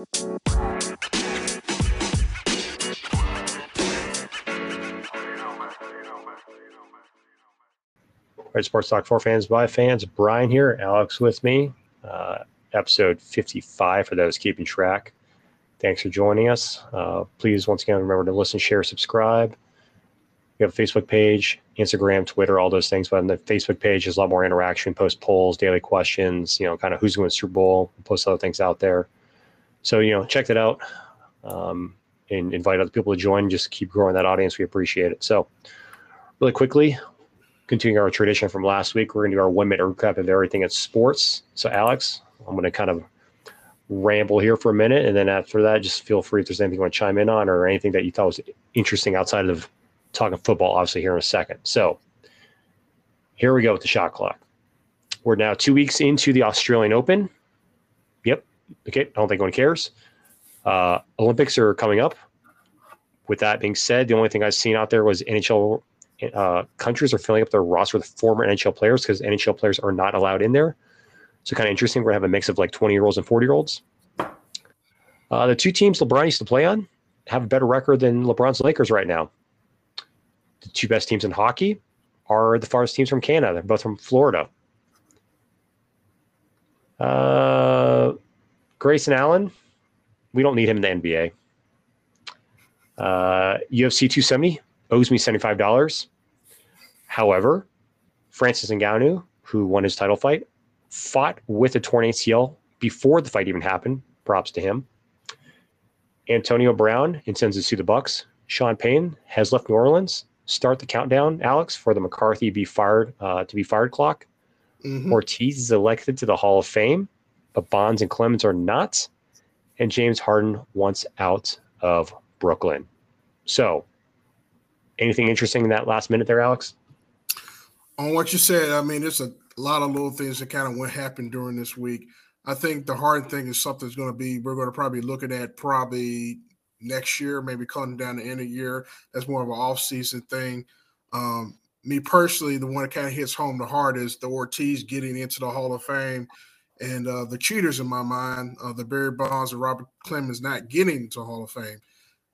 All right, Sports Talk for fans by fans. Brian here, Alex with me. Uh, episode 55 for those keeping track. Thanks for joining us. Uh, please, once again, remember to listen, share, subscribe. We have a Facebook page, Instagram, Twitter, all those things. But on the Facebook page, there's a lot more interaction, post polls, daily questions, you know, kind of who's going to Super Bowl, post other things out there. So, you know, check that out um, and invite other people to join. Just keep growing that audience. We appreciate it. So, really quickly, continuing our tradition from last week, we're going to do our one minute recap of everything at sports. So, Alex, I'm going to kind of ramble here for a minute. And then after that, just feel free if there's anything you want to chime in on or anything that you thought was interesting outside of talking football, obviously, here in a second. So, here we go with the shot clock. We're now two weeks into the Australian Open. Okay. I don't think anyone cares. Uh, Olympics are coming up. With that being said, the only thing I've seen out there was NHL uh, countries are filling up their roster with former NHL players because NHL players are not allowed in there. So kind of interesting. We're gonna have a mix of like 20 year olds and 40 year olds. Uh, the two teams LeBron used to play on have a better record than LeBron's Lakers right now. The two best teams in hockey are the farthest teams from Canada. They're both from Florida. Uh, Grayson Allen, we don't need him in the NBA. Uh, UFC 270 owes me $75. However, Francis Ngannou, who won his title fight, fought with a torn ACL before the fight even happened. Props to him. Antonio Brown intends to sue the Bucks. Sean Payton has left New Orleans. Start the countdown, Alex, for the McCarthy be fired uh, to be fired clock. Mm-hmm. Ortiz is elected to the Hall of Fame, but Bonds and Clemens are not. And James Harden wants out of Brooklyn. So anything interesting in that last minute there, Alex? On what you said, I mean, there's a lot of little things that kind of what happened during this week. I think the hard thing is something that's going to be we're going to probably looking at probably next year, maybe coming down the end of the year. That's more of an off-season thing. Um, me personally, the one that kind of hits home the hardest, the Ortiz getting into the Hall of Fame, and uh, the cheaters in my mind, uh, the Barry Bonds and Robert Clemens not getting to Hall of Fame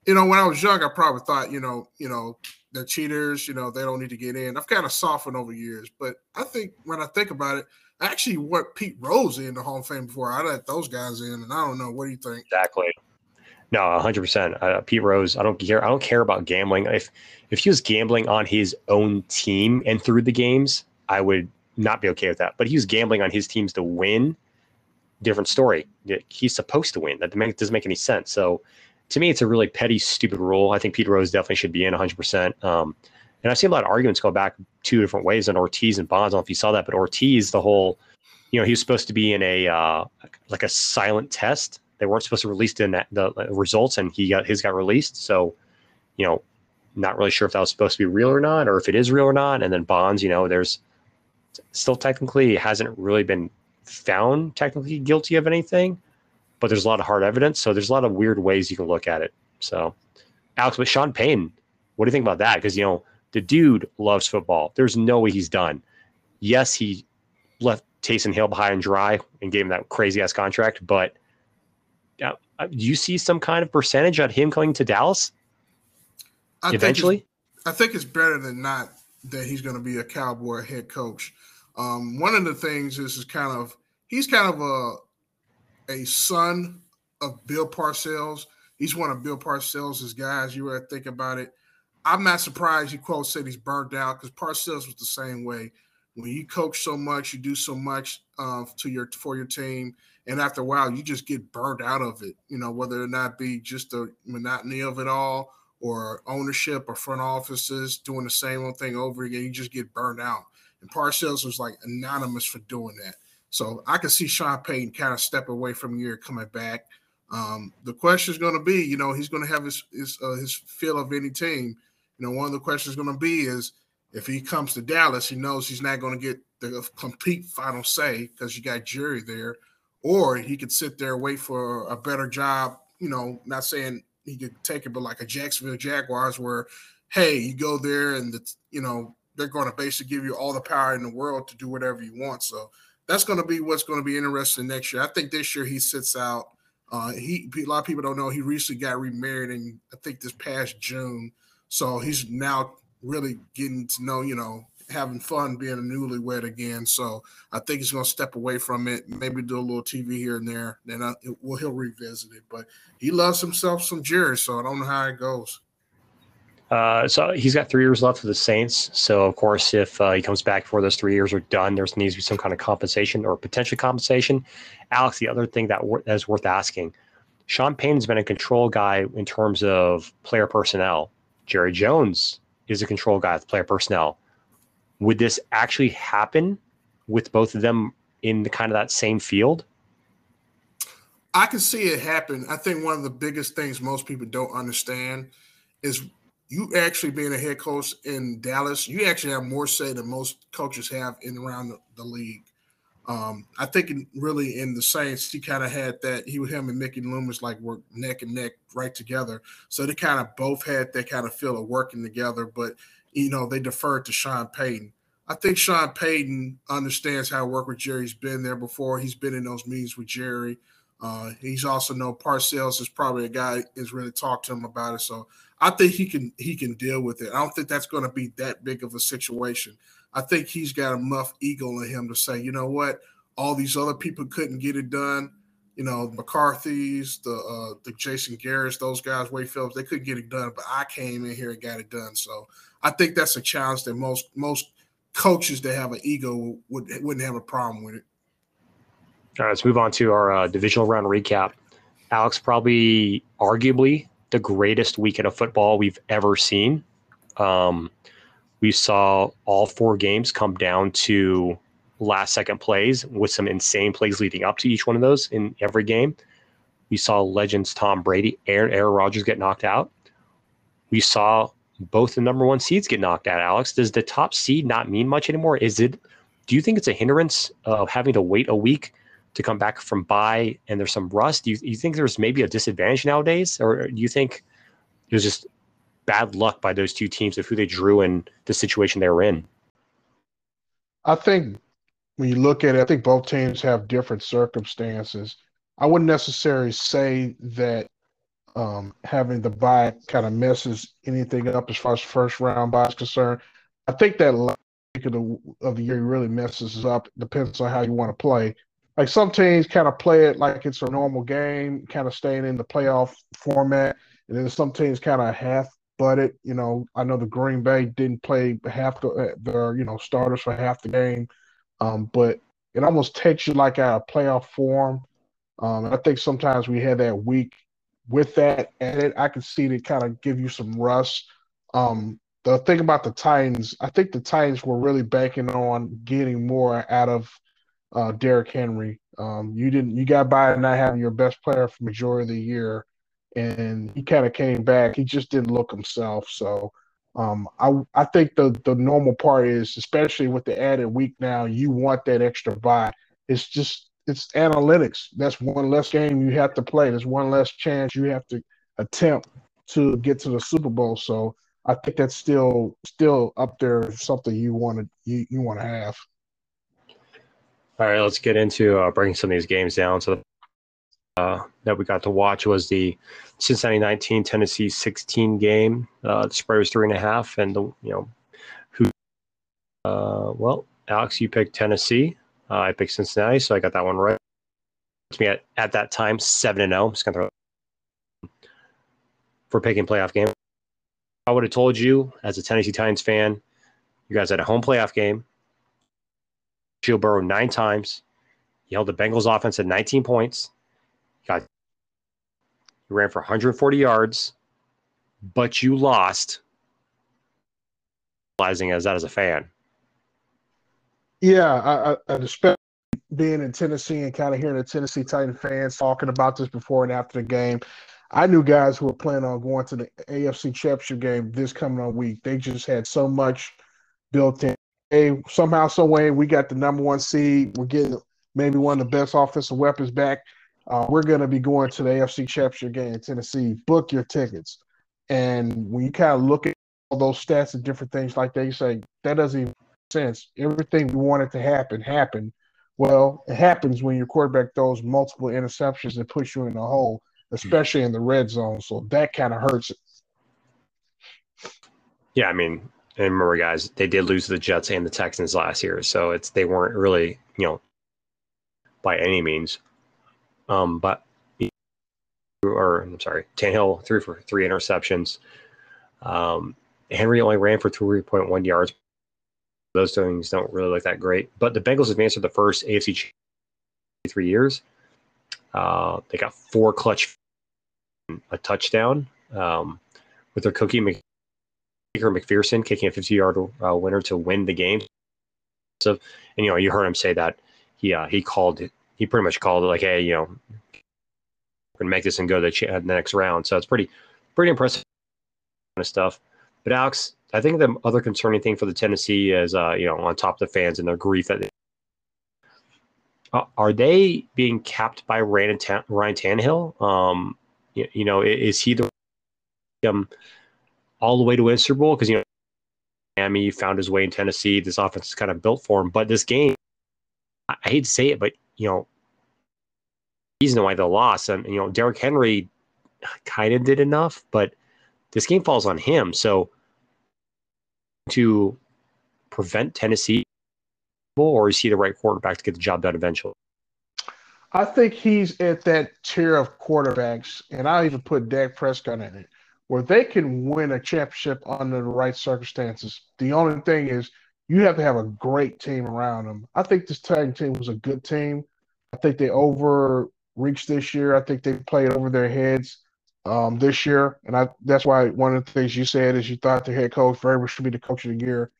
you know, when I was young, I probably thought, you know, you know, the cheaters, you know, they don't need to get in. I've kind of softened over years, but I think when I think about it, I actually want Pete Rose in the Hall of Fame before I let those guys in, and I don't know. What do you think? Exactly. No, hundred uh, percent. Pete Rose. I don't care. I don't care about gambling. If if he was gambling on his own team and through the games, I would not be okay with that. But he was gambling on his teams to win. Different story. He's supposed to win. That doesn't make any sense. So to me, it's a really petty, stupid rule. I think Pete Rose definitely should be in 100%. Um, and I've seen a lot of arguments go back two different ways on Ortiz and Bonds. I don't know if you saw that, but Ortiz, the whole, you know, he was supposed to be in a uh, like a silent test. They weren't supposed to release the, the results, and he got his got released. So, you know, not really sure if that was supposed to be real or not, or if it is real or not. And then Bonds, you know, there's still technically hasn't really been found technically guilty of anything but there's a lot of hard evidence. So there's a lot of weird ways you can look at it. So, Alex, but Sean Payton, what do you think about that? Because, you know, the dude loves football. There's no way he's done. Yes, he left Taysom Hill high and dry and gave him that crazy ass contract, but uh, do you see some kind of percentage on him coming to Dallas I eventually? Think I think it's better than not that he's going to be a Cowboy head coach. Um, one of the things is, is kind of he's kind of a a son of Bill Parcells. He's one of Bill Parcells' guys. You were think about it. I'm not surprised you quote said he's burnt out because Parcells was the same way. When you coach so much, you do so much uh, to your for your team, and after a while, you just get burnt out of it. You know, whether or not be just the monotony of it all, or ownership or front offices doing the same old thing over again, you just get burned out. And Parcells was like anonymous for doing that. So I can see Sean Payton kind of step away from year coming back. Um, the question is going to be, you know, he's going to have his his, uh, his feel of any team. You know, one of the questions going to be is if he comes to Dallas, he knows he's not going to get the complete final say because you got Jerry there, or he could sit there wait for a better job. You know, not saying he could take it, but like a Jacksonville Jaguars, where hey, you go there and the, you know they're going to basically give you all the power in the world to do whatever you want. So that's going to be what's going to be interesting next year. I think this year he sits out. Uh, he a lot of people don't know he recently got remarried and I think this past June, so he's now really getting to know you know having fun being a newlywed again. So I think he's going to step away from it, maybe do a little TV here and there. Then I, well, he'll revisit it. But he loves himself some Jerry, so I don't know how it goes. Uh, so he's got three years left with the Saints. So of course, if uh, he comes back before those three years are done, there needs to be some kind of compensation or potential compensation. Alex, the other thing that, that is worth asking: Sean Payton's been a control guy in terms of player personnel. Jerry Jones is a control guy with player personnel. Would this actually happen with both of them in the kind of that same field? I can see it happen. I think one of the biggest things most people don't understand is you actually being a head coach in Dallas, you actually have more say than most coaches have in around the, the league. Um, I think in, really in the Saints, he kind of had that. He, with him, and Mickey Loomis like work neck and neck right together. So they kind of both had that kind of feel of working together. But you know, they deferred to Sean Payton. I think Sean Payton understands how to work with Jerry. He's been there before. He's been in those meetings with Jerry. Uh, he's also know Parcells is probably a guy is really talked to him about it. So I think he can he can deal with it. I don't think that's going to be that big of a situation. I think he's got enough ego in him to say, you know what, all these other people couldn't get it done. You know, McCarthy's, the uh, the Jason Garrett's, those guys, Wade Phillips, they couldn't get it done, but I came in here and got it done. So I think that's a challenge that most most coaches that have an ego would wouldn't have a problem with it. All right, let's move on to our uh, divisional round recap. Alex, probably arguably the greatest weekend of football we've ever seen. Um, we saw all four games come down to last second plays with some insane plays leading up to each one of those in every game. We saw legends Tom Brady, Aaron, Aaron Rodgers get knocked out. We saw both the number one seeds get knocked out. Alex, does the top seed not mean much anymore? Is it? Do you think it's a hindrance of having to wait a week to come back from bye and there's some rust? Do you, you think there's maybe a disadvantage nowadays, or do you think there's just bad luck by those two teams of who they drew and the situation they were in? I think when you look at it, I think both teams have different circumstances. I wouldn't necessarily say that um, having the bye kind of messes anything up as far as first round bye is concerned. I think that of the, of the year really messes up. Depends on how you want to play. Like some teams kind of play it like it's a normal game, kind of staying in the playoff format, and then some teams kind of half butt it. You know, I know the Green Bay didn't play half the uh, their you know starters for half the game, um, but it almost takes you like out of playoff form. Um, I think sometimes we had that week with that added, I can see it kind of give you some rust. Um, the thing about the Titans, I think the Titans were really banking on getting more out of uh, Derrick Henry. Um, you didn't, you got by not having your best player for majority of the year, and he kind of came back. He just didn't look himself. So um, I I think the the normal part is, especially with the added week now, you want that extra bye. It's just it's analytics. That's one less game you have to play. There's one less chance you have to attempt to get to the Super Bowl. So I think that's still still up there. Something you want to you, you want to have. All right, let's get into uh, breaking some of these games down. So uh, that we got to watch was the Cincinnati 19, Tennessee 16 game. Uh, the spread was three and a half, and the you know who. Uh, well, Alex, you picked Tennessee. Uh, I picked Cincinnati, so I got that one right. To me at, at that time seven and zero. Oh. Just gonna throw for picking playoff game. I would have told you as a Tennessee Titans fan, you guys had a home playoff game. Joe Burrow nine times. He held the Bengals offense at 19 points. He got he ran for 140 yards, but you lost. Realizing as that as a fan. Yeah, I, I, especially being in Tennessee and kind of hearing the Tennessee Titan fans talking about this before and after the game. I knew guys who were planning on going to the AFC Championship game this coming on week. They just had so much built in. Hey, somehow, some way, we got the number one seed. We're getting maybe one of the best offensive weapons back. Uh, we're going to be going to the AFC Championship game in Tennessee. Book your tickets. And when you kind of look at all those stats and different things like that, you say that doesn't even sense. Everything we wanted to happen happened. Well, it happens when your quarterback throws multiple interceptions and puts you in the hole, especially in the red zone. So that kind of hurts. Yeah, I mean, and remember, guys, they did lose the Jets and the Texans last year, so it's they weren't really, you know, by any means. Um, but or I'm sorry, Tannehill threw for three interceptions. Um, Henry only ran for 3.1 yards. Those things don't really look that great. But the Bengals advanced to the first AFC three years. Uh, they got four clutch, a touchdown um, with their cookie Mc, McPherson kicking a 50 yard uh, winner to win the game. So, and you know, you heard him say that he uh, he called he pretty much called it like, hey, you know, we're gonna make this and go to the, ch- the next round. So it's pretty pretty impressive kind of stuff. But Alex, I think the other concerning thing for the Tennessee is, uh, you know, on top of the fans and their grief that they, uh, are they being capped by Ryan, Ryan Tannehill? Um, you, you, know, is he the um, all the way to win Super Bowl? Because you know, Miami found his way in Tennessee. This offense is kind of built for him. But this game, I, I hate to say it, but you know, reason why they lost, and you know, Derrick Henry kind of did enough, but this game falls on him. So to prevent Tennessee, or is he the right quarterback to get the job done eventually? I think he's at that tier of quarterbacks, and I'll even put Dak Prescott in it, where they can win a championship under the right circumstances. The only thing is you have to have a great team around them. I think this Titan team was a good team. I think they overreached this year. I think they played over their heads um, this year, and I that's why one of the things you said is you thought the head coach Vrabel should be the coach of the year.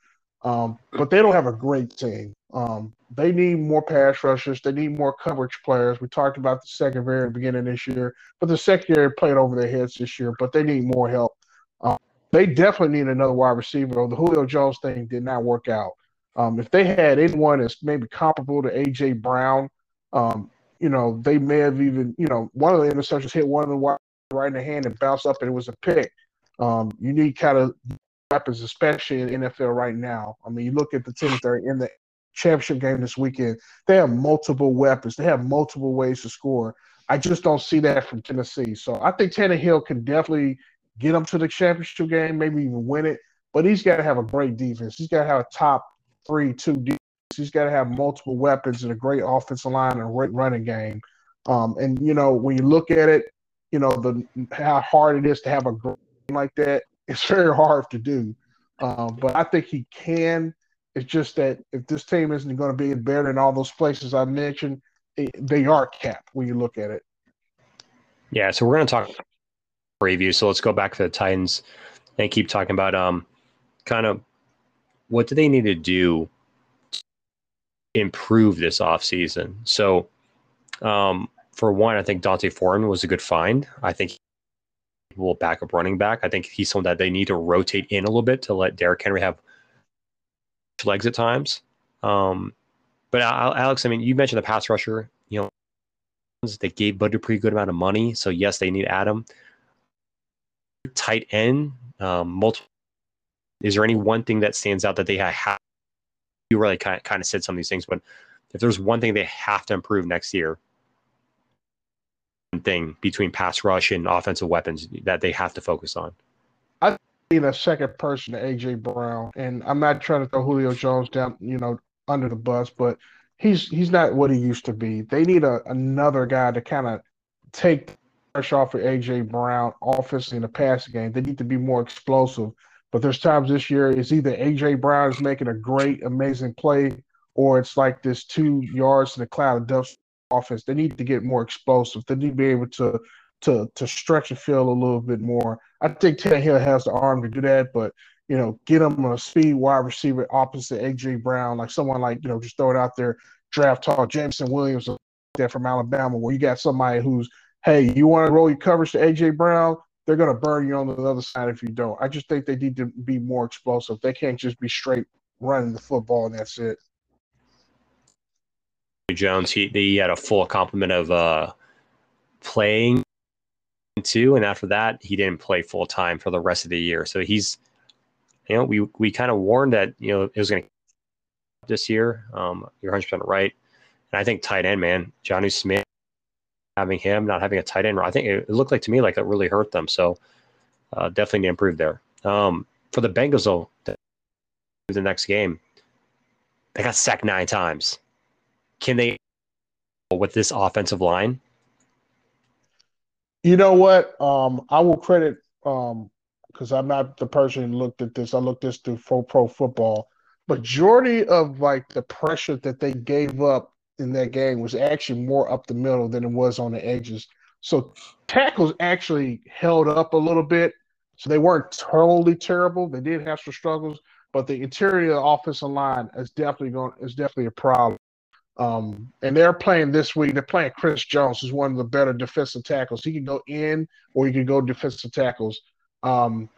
Um, but they don't have a great team. Um, they need more pass rushers. They need more coverage players. We talked about the secondary at the beginning this year, but the secondary played over their heads this year. But they need more help. Um, they definitely need another wide receiver. The Julio Jones thing did not work out. Um, if they had anyone that's maybe comparable to AJ Brown, um, you know, they may have even, you know, one of the interceptions hit one of the wide right in the hand and bounced up and it was a pick. Um, you need kind of weapons, especially in NFL right now. I mean, you look at the teams that are in the championship game this weekend, they have multiple weapons, they have multiple ways to score. I just don't see that from Tennessee. So I think Tannehill can definitely get them to the championship game, maybe even win it. But he's got to have a great defense. He's got to have a top three, two defense. He's got to have multiple weapons and a great offensive line and a great running game. Um, and you know, when you look at it, you know the how hard it is to have a game like that. It's very hard to do, um, but I think he can. It's just that if this team isn't going to be better than all those places I mentioned, it, they are capped when you look at it. Yeah, so we're going to talk preview. So let's go back to the Titans and keep talking about um, kind of what do they need to do to improve this offseason. So um, for one, I think D'Onta Foreman was a good find. I think he will back up running back. I think he's someone that they need to rotate in a little bit to let Derrick Henry have legs at times. Um, but Alex, I mean, you mentioned the pass rusher. You know, they gave Bud a pretty good amount of money, so yes, they need Adam. Tight end, um, multiple. Is there any one thing that stands out that they have? You really kind of, kind of said some of these things, but if there's one thing they have to improve next year, thing between pass rush and offensive weapons that they have to focus on. I need a second person to AJ Brown, and I'm not trying to throw Julio Jones down, you know, under the bus, but he's he's not what he used to be. They need a another guy to kind of take pressure off of AJ Brown offensively in the passing game. They need to be more explosive. But there's times this year it's either AJ Brown is making a great, amazing play, or it's like this two yards in the cloud of dust offense. They need to get more explosive. They need to be able to to to stretch the field a little bit more. I think Tannehill has the arm to do that, but you know, get him a speed wide receiver opposite AJ Brown, like someone like you know, just throw it out there, draft talk Jameson Williams there from Alabama, where you got somebody who's, hey, you want to roll your coverage to AJ Brown, they're going to burn you on the other side if you don't. I just think they need to be more explosive. They can't just be straight running the football and that's it. Jones, he, he had a full complement of uh, playing too, and after that, he didn't play full time for the rest of the year. So he's, you know, we we kind of warned that you know it was going to this year. Um, you're 100 percent right. And I think tight end, man, Jonnu Smith, having him, not having a tight end, I think it, it looked like to me like that really hurt them. So uh, definitely need to improve there. Um, for the Bengals, though, the next game, they got sacked nine times. Can they with this offensive line? You know what? Um, I will credit um because I'm not the person who looked at this. I looked this through pro football. Majority of like the pressure that they gave up in that game was actually more up the middle than it was on the edges. So tackles actually held up a little bit. So they weren't totally terrible. They did have some struggles, but the interior offensive line is definitely going is definitely a problem. Um, and they're playing this week. They're playing Chris Jones, who's one of the better defensive tackles. He can go in or he can go defensive tackles. Um,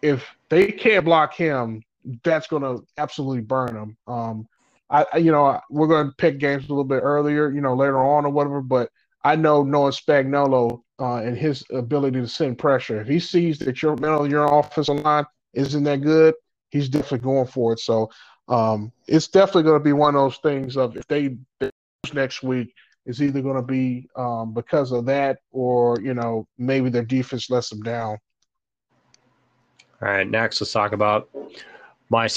if they can't block him, that's going to absolutely burn them. Um, I, you know, we're going to pick games a little bit earlier, you know, later on or whatever. But I know Noah Spagnuolo uh, and his ability to send pressure. If he sees that your middle your offensive line isn't that good, he's definitely going for it. So um, it's definitely going to be one of those things of if they lose next week is either going to be um, because of that or you know maybe their defense lets them down. All right, next let's talk about my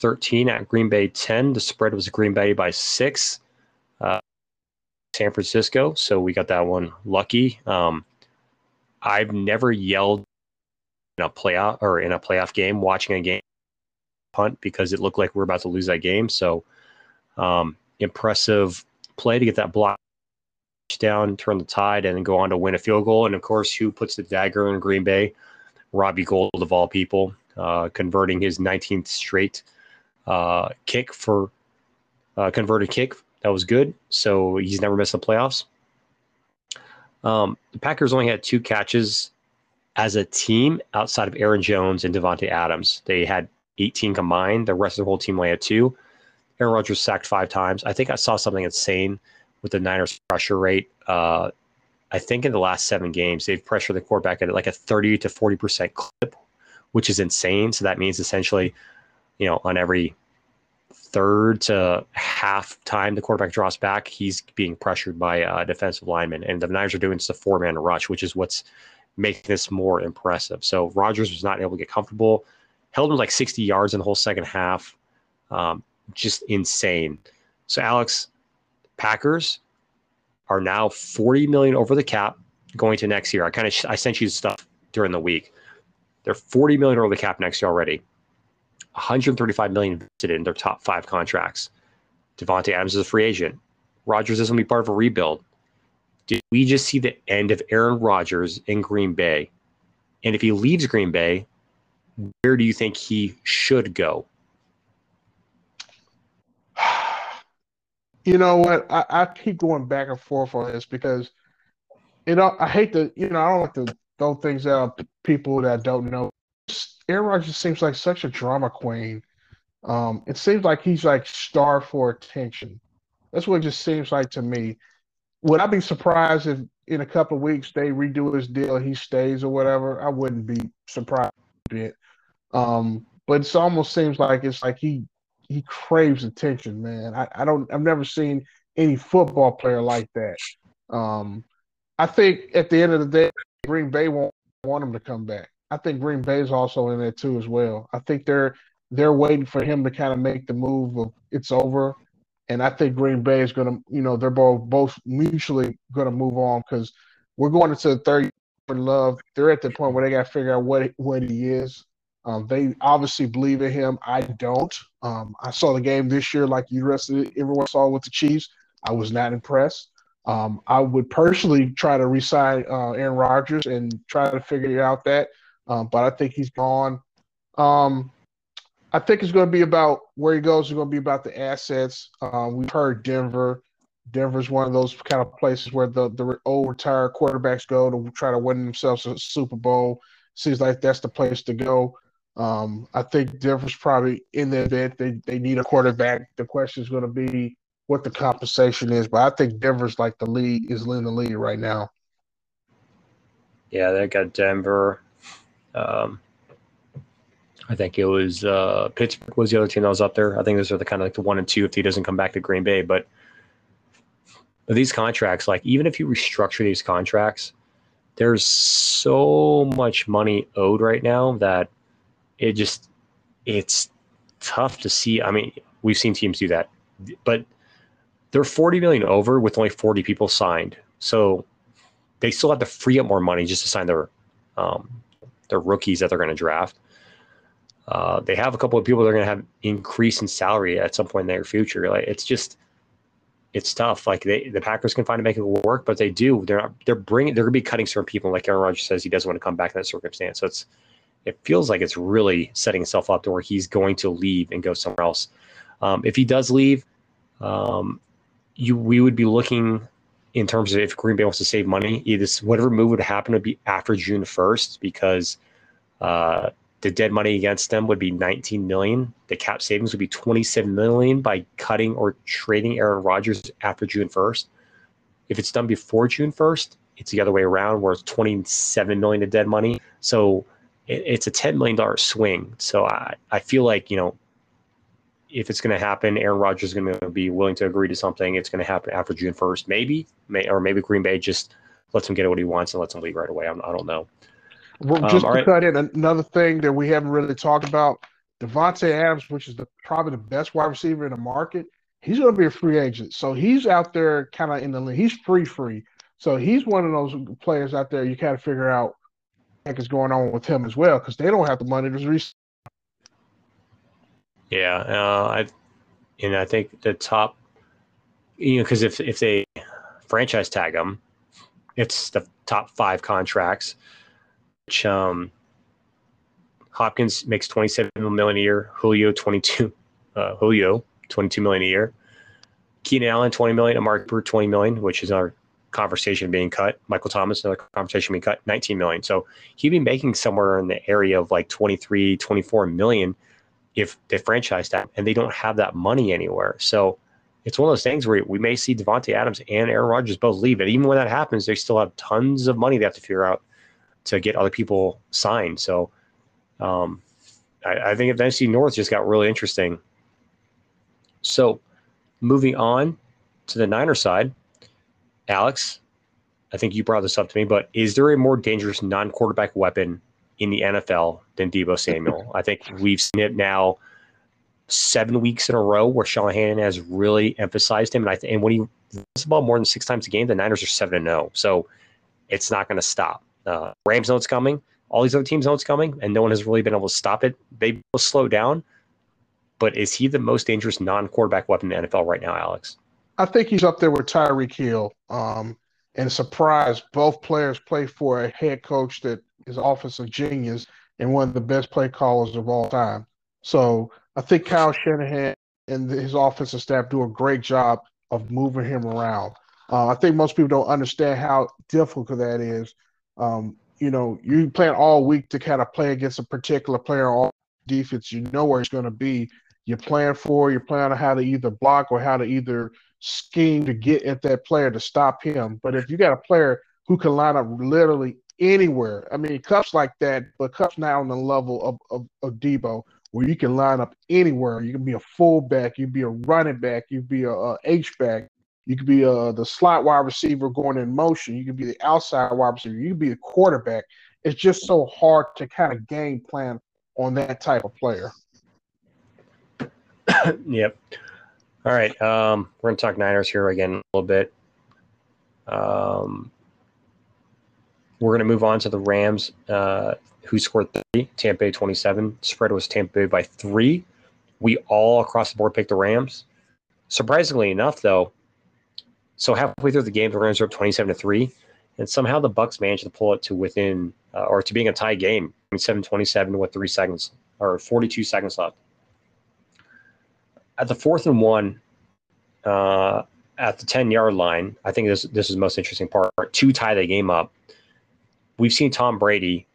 13 at Green Bay 10. The spread was Green Bay by six. Uh, San Francisco, so we got that one lucky. Um, I've never yelled in a playoff or in a playoff game watching a game punt because it looked like we are about to lose that game. So um, impressive play to get that block down, turn the tide, and then go on to win a field goal. And of course, who puts the dagger in Green Bay? Robbie Gould of all people, uh, converting his 19th straight uh, kick for uh, converted kick. That was good. So he's never missed the playoffs. Um, the Packers only had two catches as a team outside of Aaron Jones and Davante Adams. They had 18 combined. The rest of the whole team only had two. Aaron Rodgers sacked five times. I think I saw something insane with the Niners pressure rate. Uh, I think in the last seven games, they've pressured the quarterback at like a 30 to 40% clip, which is insane. So that means essentially, you know, on every third to half time the quarterback drops back, he's being pressured by a defensive lineman. And the Niners are doing just a four man rush, which is what's making this more impressive. So Rodgers was not able to get comfortable held him like 60 yards in the whole second half. Um, just insane. So Alex, Packers are now 40 million over the cap going to next year. I kind of I sent you stuff during the week. They're 40 million over the cap next year already. 135 million invested in their top five contracts. Davante Adams is a free agent. Rodgers is going to be part of a rebuild. Did we just see the end of Aaron Rodgers in Green Bay? And if he leaves Green Bay, where do you think he should go? You know what? I, I keep going back and forth on this because you know I hate to you know I don't like to throw things out people that don't know. Aaron Rodgers seems like such a drama queen. Um, it seems like he's like star for attention. That's what it just seems like to me. Would I be surprised if in a couple of weeks they redo his deal, he stays or whatever? I wouldn't be surprised a bit. Um, but it almost seems like it's like he he craves attention, man. I, I don't I've never seen any football player like that. Um, I think at the end of the day, Green Bay won't want him to come back. I think Green Bay's also in there too as well. I think they're they're waiting for him to kind of make the move of it's over, and I think Green Bay is to, you know, they're both both mutually to move on because we're going into the third for love. They're at the point where they got to figure out what what he is. Um, they obviously believe in him. I don't. Um, I saw the game this year, like you rest of everyone saw with the Chiefs. I was not impressed. Um, I would personally try to resign uh, Aaron Rodgers and try to figure out that, um, but I think he's gone. Um, I think it's going to be about where he goes. It's going to be about the assets. Um, we've heard Denver. Denver's one of those kind of places where the the old retired quarterbacks go to try to win themselves a Super Bowl. Seems like that's the place to go. Um, I think Denver's probably in the event they, they need a quarterback. The question is going to be what the compensation is, but I think Denver's like the lead is in the lead right now. Yeah, they got Denver. Um, I think it was uh, Pittsburgh was the other team that was up there. I think those are the kind of like the one and two if he doesn't come back to Green Bay. But these contracts, like even if you restructure these contracts, there's so much money owed right now that it just it's tough to see. I mean, we've seen teams do that, but they're 40 million over with only 40 people signed. So they still have to free up more money just to sign their um, their rookies that they're going to draft. Uh, they have a couple of people that are going to have increase in salary at some point in their future. Like it's just it's tough. Like they, the Packers can find a way to make it work, but they do. They're not. They're bringing. They're going to be cutting certain people. Like Aaron Rodgers says, he doesn't want to come back in that circumstance. So it's. It feels like it's really setting itself up to where he's going to leave and go somewhere else. Um, if he does leave, um, you we would be looking in terms of if Green Bay wants to save money. Either whatever move would happen would be after June first because uh, the dead money against them would be 19 million. The cap savings would be 27 million by cutting or trading Aaron Rodgers after June 1st. If it's done before June 1st, it's the other way around where it's 27 million of dead money. So it, it's a 10 million dollar swing. So I, I feel like, you know, if it's going to happen, Aaron Rodgers is going to be willing to agree to something. It's going to happen after June 1st, maybe, may, or maybe Green Bay just lets him get what he wants and lets him leave right away. I'm, I do not know. Well, um, just um, to right. cut in another thing that we haven't really talked about, Davante Adams, which is the, probably the best wide receiver in the market, he's going to be a free agent. So he's out there kind of in the he's free free. So he's one of those players out there you kind of figure out is going on with him as well because they don't have the money to re- Yeah, uh, I and I think the top, you know, because if if they franchise tag him, it's the top five contracts which um, Hopkins makes 27 million a year, Julio 22, uh, Julio 22 million a year, Keenan Allen 20 million, Mark Brewer 20 million, which is our conversation being cut. Michael Thomas, another conversation being cut, 19 million. So he'd be making somewhere in the area of like 23, 24 million if they franchise that, and they don't have that money anywhere. So it's one of those things where we may see Davante Adams and Aaron Rodgers both leave. And even when that happens, they still have tons of money they have to figure out to get other people signed. So um, I, I think the NFC North just got really interesting. So moving on to the Niner side, Alex, I think you brought this up to me, but is there a more dangerous non-quarterback weapon in the NFL than Deebo Samuel? I think we've seen it now seven weeks in a row where Shanahan has really emphasized him, and I th- and when he runs the ball more than six times a game, the Niners are seven and zero, oh. so it's not going to stop. Uh, Rams know it's coming. All these other teams know it's coming, and no one has really been able to stop it. They will slow down, but is he the most dangerous non-quarterback weapon in the NFL right now, Alex? I think he's up there with Tyreek Hill. Um, and surprise, both players play for a head coach that is offensive genius and one of the best play callers of all time. So I think Kyle Shanahan and his offensive staff do a great job of moving him around. Uh, I think most people don't understand how difficult that is um, you know, you plan all week to kind of play against a particular player on defense. You know where it's going to be. You plan for, you plan on how to either block or how to either scheme to get at that player to stop him. But if you got a player who can line up literally anywhere, I mean, Kupp's like that, but Kupp's now on the level of, of, of Deebo, where you can line up anywhere. You can be a fullback, you can be a running back, you can be a, a H back, you could be uh, the slot wide receiver going in motion. You could be the outside wide receiver. You could be the quarterback. It's just so hard to kind of game plan on that type of player. yep. All right. Um, we're to talk Niners here again a little bit. Um, we're going to move on to the Rams, uh, who scored three, Tampa Bay 27. Spread was Tampa Bay by three. We all across the board picked the Rams. Surprisingly enough, though, so halfway through the game, the Rams are up 27 to 3. And somehow the Bucks managed to pull it to within uh, or to being a tie game, 27 27 with three seconds or 42 seconds left. At the fourth and one, uh, at the 10 yard line, I think this this is the most interesting part to tie the game up. We've seen Tom Brady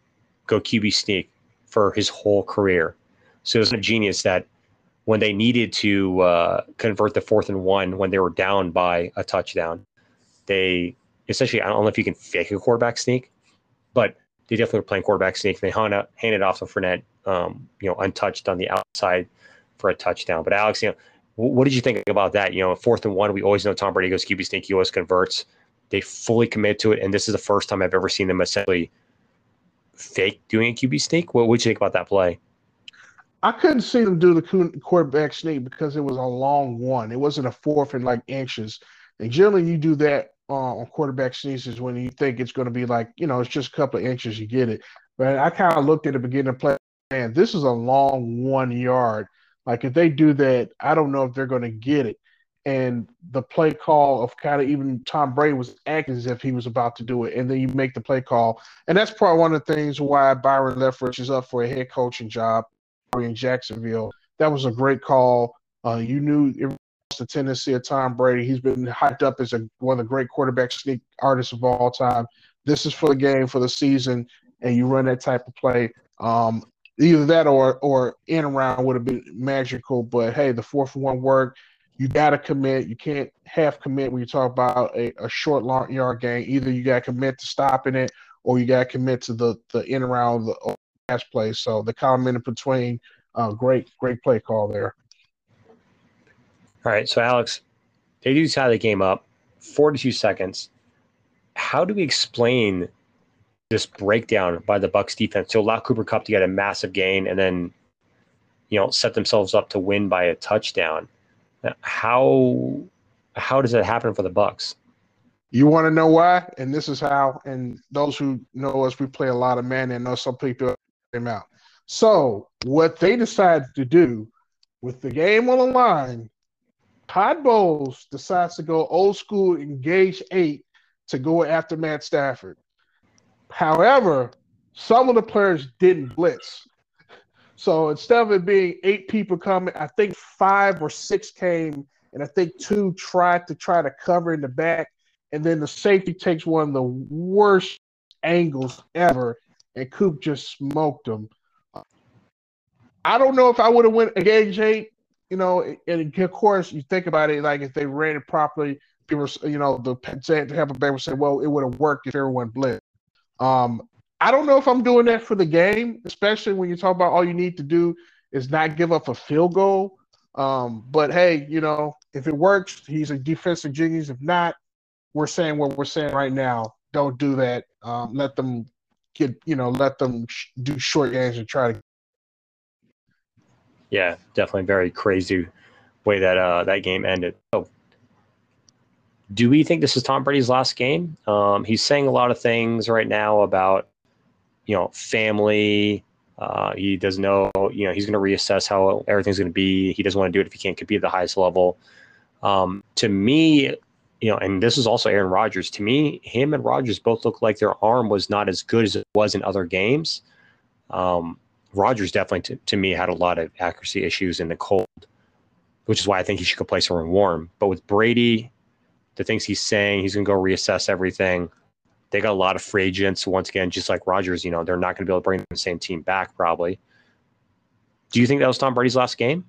go QB sneak for his whole career. So it's a genius that when they needed to uh, convert the fourth and one when they were down by a touchdown. They essentially, I don't know if you can fake a quarterback sneak, but they definitely were playing quarterback sneak. They handed, handed off to Fournette, um, you know, untouched on the outside for a touchdown. But Alex, you know, What did you think about that? You know, fourth and one, we always know Tom Brady goes QB sneak, he always converts. They fully commit to it, and this is the first time I've ever seen them essentially fake doing a QB sneak. What would you think about that play? I couldn't see them do the quarterback sneak because it was a long one. It wasn't a fourth and like inches. And generally, you do that uh, on quarterback sneezes when you think it's going to be like you know it's just a couple of inches, you get it. But I kind of looked at the beginning of play, man, this is a long one yard. Like if they do that, I don't know if they're going to get it. And the play call of kind of even Tom Brady was acting as if he was about to do it, and then you make the play call, and that's probably one of the things why Byron Leftwich is up for a head coaching job in Jacksonville. That was a great call. Uh, you knew it was the tendency of Tom Brady. He's been hyped up as a, one of the great quarterback sneak artists of all time. This is for the game, for the season, and you run that type of play. Um, either that or or in around would have been magical. But hey, the fourth one worked. You got to commit. You can't half commit when you talk about a, a short long yard game. Either you got to commit to stopping it, or you got to commit to the the in around the pass play. So the comment in between, uh, great great play call there. All right, so Alex, they do tie the game up, 42 seconds. How do we explain this breakdown by the Bucks defense to allow Cooper Kupp to get a massive gain and then, you know, set themselves up to win by a touchdown. How how does that happen for the Bucks? You want to know why? And this is how. And those who know us, we play a lot of man and know some people them out. So what they decided to do with the game on the line, Todd Bowles decides to go old school, engage eight to go after Matt Stafford. However, some of the players didn't blitz. So instead of it being eight people coming, I think five or six came, and I think two tried to try to cover in the back. And then the safety takes one of the worst angles ever, and Coop just smoked them. I don't know if I would have went against eight. You know, and of course, you think about it, like if they ran it properly, people, you know, the Tampa Bay would say, well, it would have worked if everyone blitzed. Um, I don't know if I'm doing that for the game, especially when you talk about all you need to do is not give up a field goal. Um, but hey, you know, if it works, he's a defensive genius. If not, we're saying what we're saying right now. Don't do that. Um, let them get, you know, let them sh- do short games and try to. Yeah, definitely very crazy way that uh, that game ended. So do we think this is Tom Brady's last game? Um, he's saying a lot of things right now about, you know, family. Uh, he doesn't know, you know, he's going to reassess how everything's going to be. He doesn't want to do it if he can't compete at the highest level. Um, to me, you know, and this is also Aaron Rodgers. To me, him and Rodgers both look like their arm was not as good as it was in other games. Um, Rodgers definitely, to, to me, had a lot of accuracy issues in the cold, which is why I think he should go play somewhere warm. But with Brady, the things he's saying. He's going to go reassess everything. They got a lot of free agents. Once again, just like Rodgers, you know, they're not going to be able to bring the same team back probably. Do you think that was Tom Brady's last game?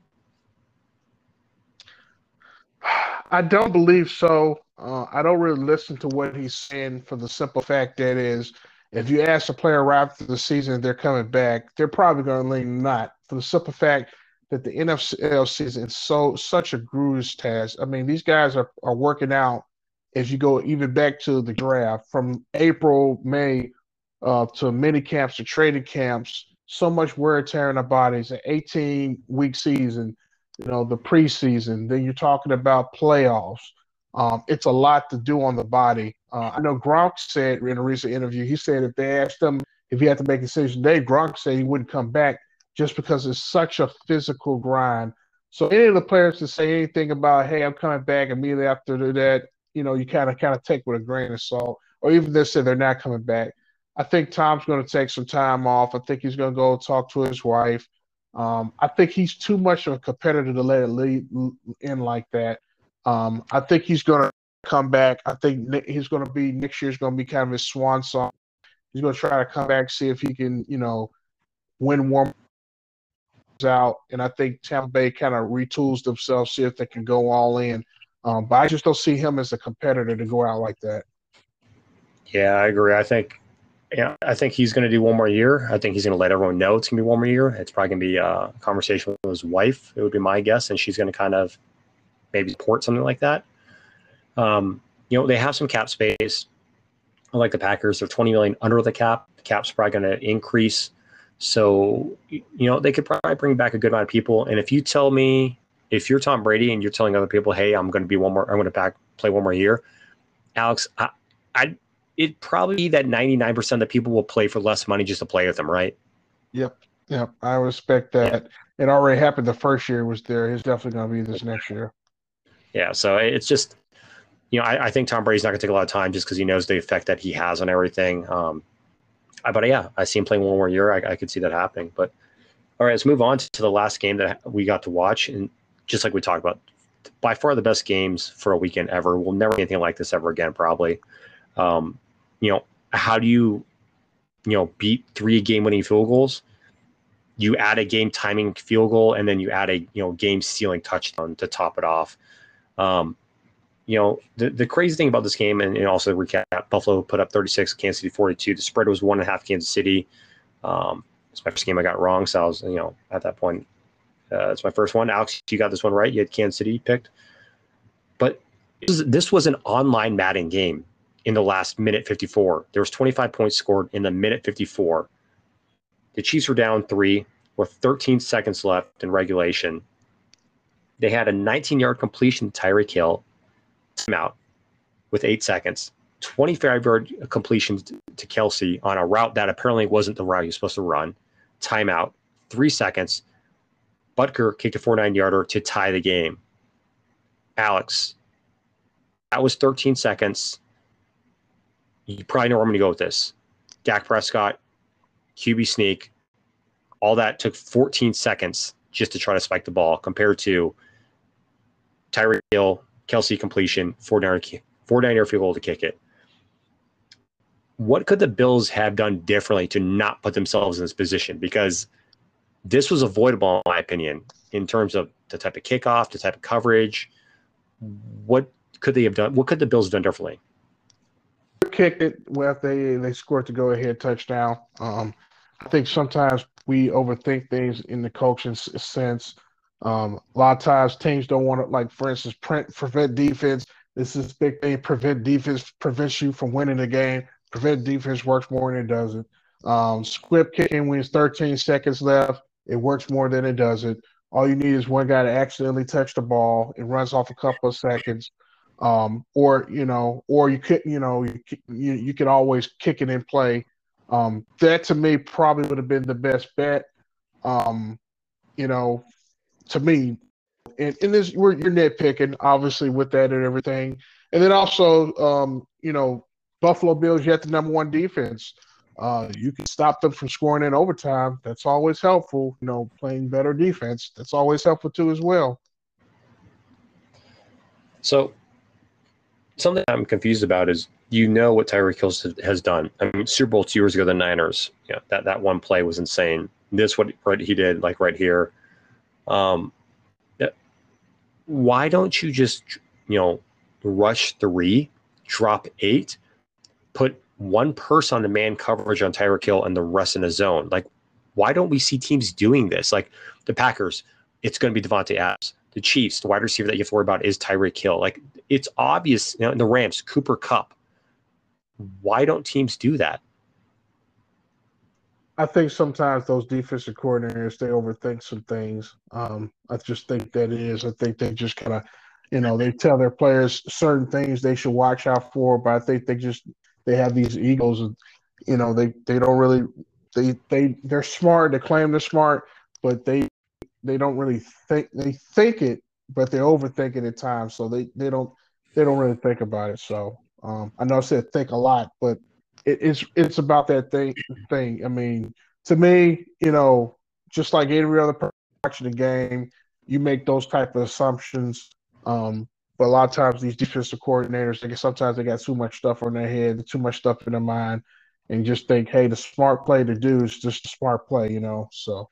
I don't believe so. Uh, I don't really listen to what he's saying for the simple fact that is, if you ask a player right after the season they're coming back, they're probably going to lean not. For the simple fact that the NFL season is so such a grueling task. I mean, these guys are, are working out as you go even back to the draft from April, May uh, to mini camps to training camps. So much wear and tear our bodies. An 18 week season, you know, the preseason. Then you're talking about playoffs. Um, it's a lot to do on the body. Uh, I know Gronk said in a recent interview, he said if they asked him if he had to make a decision today, Gronk said he wouldn't come back just because it's such a physical grind. So any of the players to say anything about, hey, I'm coming back immediately after that, you know, you kind of kind of take with a grain of salt, or even they say they're not coming back. I think Tom's going to take some time off. I think he's going to go talk to his wife. Um, I think he's too much of a competitor to let it lead in like that. Um, I think he's going to come back. I think he's going to be next year's going to be kind of his swan song. He's going to try to come back, see if he can, you know, win one out, and I think Tampa Bay kind of retools themselves, see if they can go all in. Um, but I just don't see him as a competitor to go out like that. Yeah, I agree. I think, yeah, I think he's going to do one more year. I think he's going to let everyone know it's going to be one more year. It's probably going to be a conversation with his wife. It would be my guess, and she's going to kind of maybe support something like that. Um, you know, they have some cap space. Like the Packers, they're 20 million under the cap. The cap's probably going to increase. So, you know, they could probably bring back a good amount of people. And if you tell me, if you're Tom Brady and you're telling other people, hey, I'm going to be one more, I'm going to back play one more year, Alex, I, I it probably be that 99% of the people will play for less money just to play with them, right? Yep. Yep. I respect that. Yeah. It already happened the first year was there. It's definitely going to be this next year. Yeah. So it's just, you know, I, I think Tom Brady's not going to take a lot of time just because he knows the effect that he has on everything. Um, but yeah, I see him playing one more year. I, I could see that happening. But all right, let's move on to the last game that we got to watch. And just like we talked about, by far the best games for a weekend ever. We'll never anything like this ever again, probably. Um, you know, how do you, you know, beat three game winning field goals? You add a game timing field goal and then you add a, you know, game stealing touchdown to top it off. Um, you know, the, the crazy thing about this game, and, and also recap, Buffalo put up 36, Kansas City 42. The spread was one and a half Kansas City. Um, it's my first game I got wrong, so I was, you know, at that point, uh, it's my first one. Alex, you got this one right. You had Kansas City picked. But was, this was an online Madden game in the last minute 54. There was 25 points scored in the minute 54. The Chiefs were down three with 13 seconds left in regulation. They had a 19 yard completion to Tyreek Hill timeout with eight seconds, 25 yard completion to Kelce on a route that apparently wasn't the route he was supposed to run, timeout, three seconds. Butker kicked a 4 9 yarder to tie the game. Alex, that was 13 seconds. You probably know where I'm going to go with this. Dak Prescott, QB sneak, all that took 14 seconds just to try to spike the ball compared to Tyreek Hill Kelce completion, four down, four down field goal to kick it. What could the Bills have done differently to not put themselves in this position? Because this was avoidable, in my opinion, in terms of the type of kickoff, the type of coverage. What could they have done? What could the Bills have done differently? Kicked it well, they they scored to go ahead touchdown. Um, I think sometimes we overthink things in the coaching sense. Um, a lot of times teams don't want to, like for instance, print, prevent defense. This is big thing. Prevent defense prevents you from winning the game. Prevent defense works more than it doesn't. Um, squib kicking when it's 13 seconds left, it works more than it doesn't. All you need is one guy to accidentally touch the ball. It runs off a couple of seconds. Um, or you know, or you could, you know, you you, you could always kick it in play. Um, that to me probably would have been the best bet. Um, you know, to me, and, and this we're you're nitpicking obviously with that and everything, and then also um, you know Buffalo Bills yet the number one defense. Uh, you can stop them from scoring in overtime. That's always helpful. You know, playing better defense. That's always helpful too as well. So, something I'm confused about is you know what Tyreek Hill has done. I mean, Super Bowl two years ago, the Niners. Yeah, you that that one play was insane. This what what he did, like right here. Um, why don't you just, you know, rush three, drop eight, put one person on the man coverage on Tyreek Hill and the rest in the zone? Like, why don't we see teams doing this? Like the Packers, it's going to be Davante Adams. The Chiefs, the wide receiver that you have to worry about is Tyreek Hill. Like it's obvious. You know, the Rams, Cooper Kupp. Why don't teams do that? I think sometimes those defensive coordinators they overthink some things. Um, I just think that is. I think they just kind of, you know, they tell their players certain things they should watch out for, but I think they just they have these egos, and you know, they they don't really they they they're smart. They claim they're smart, but they they don't really think they think it, but they overthink it at times. So they they don't they don't really think about it. So um, I know I said think a lot, but it, it's it's about that thing thing. I mean, to me, you know, just like every other person watching the game, you make those type of assumptions. Um, but a lot of times these defensive coordinators, they sometimes they got too much stuff on their head, too much stuff in their mind, and just think, hey, the smart play to do is just a smart play, you know. So.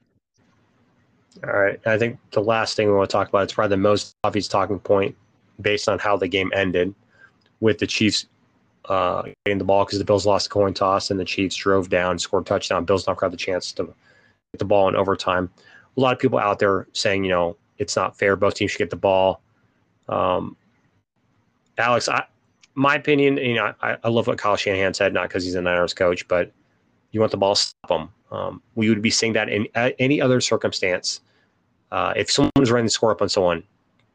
All right. I think the last thing we want to talk about, it's probably the most obvious talking point based on how the game ended with the Chiefs uh, getting the ball because the Bills lost the coin toss and the Chiefs drove down, scored touchdown. Bills never got the chance to get the ball in overtime. A lot of people out there saying, you know, it's not fair. Both teams should get the ball. Um, Alex, I, my opinion, you know, I, I love what Kyle Shanahan said, not because he's a Niners coach, but you want the ball, stop them. Um, we would be seeing that in uh, any other circumstance. Uh, if someone was running the score up on someone,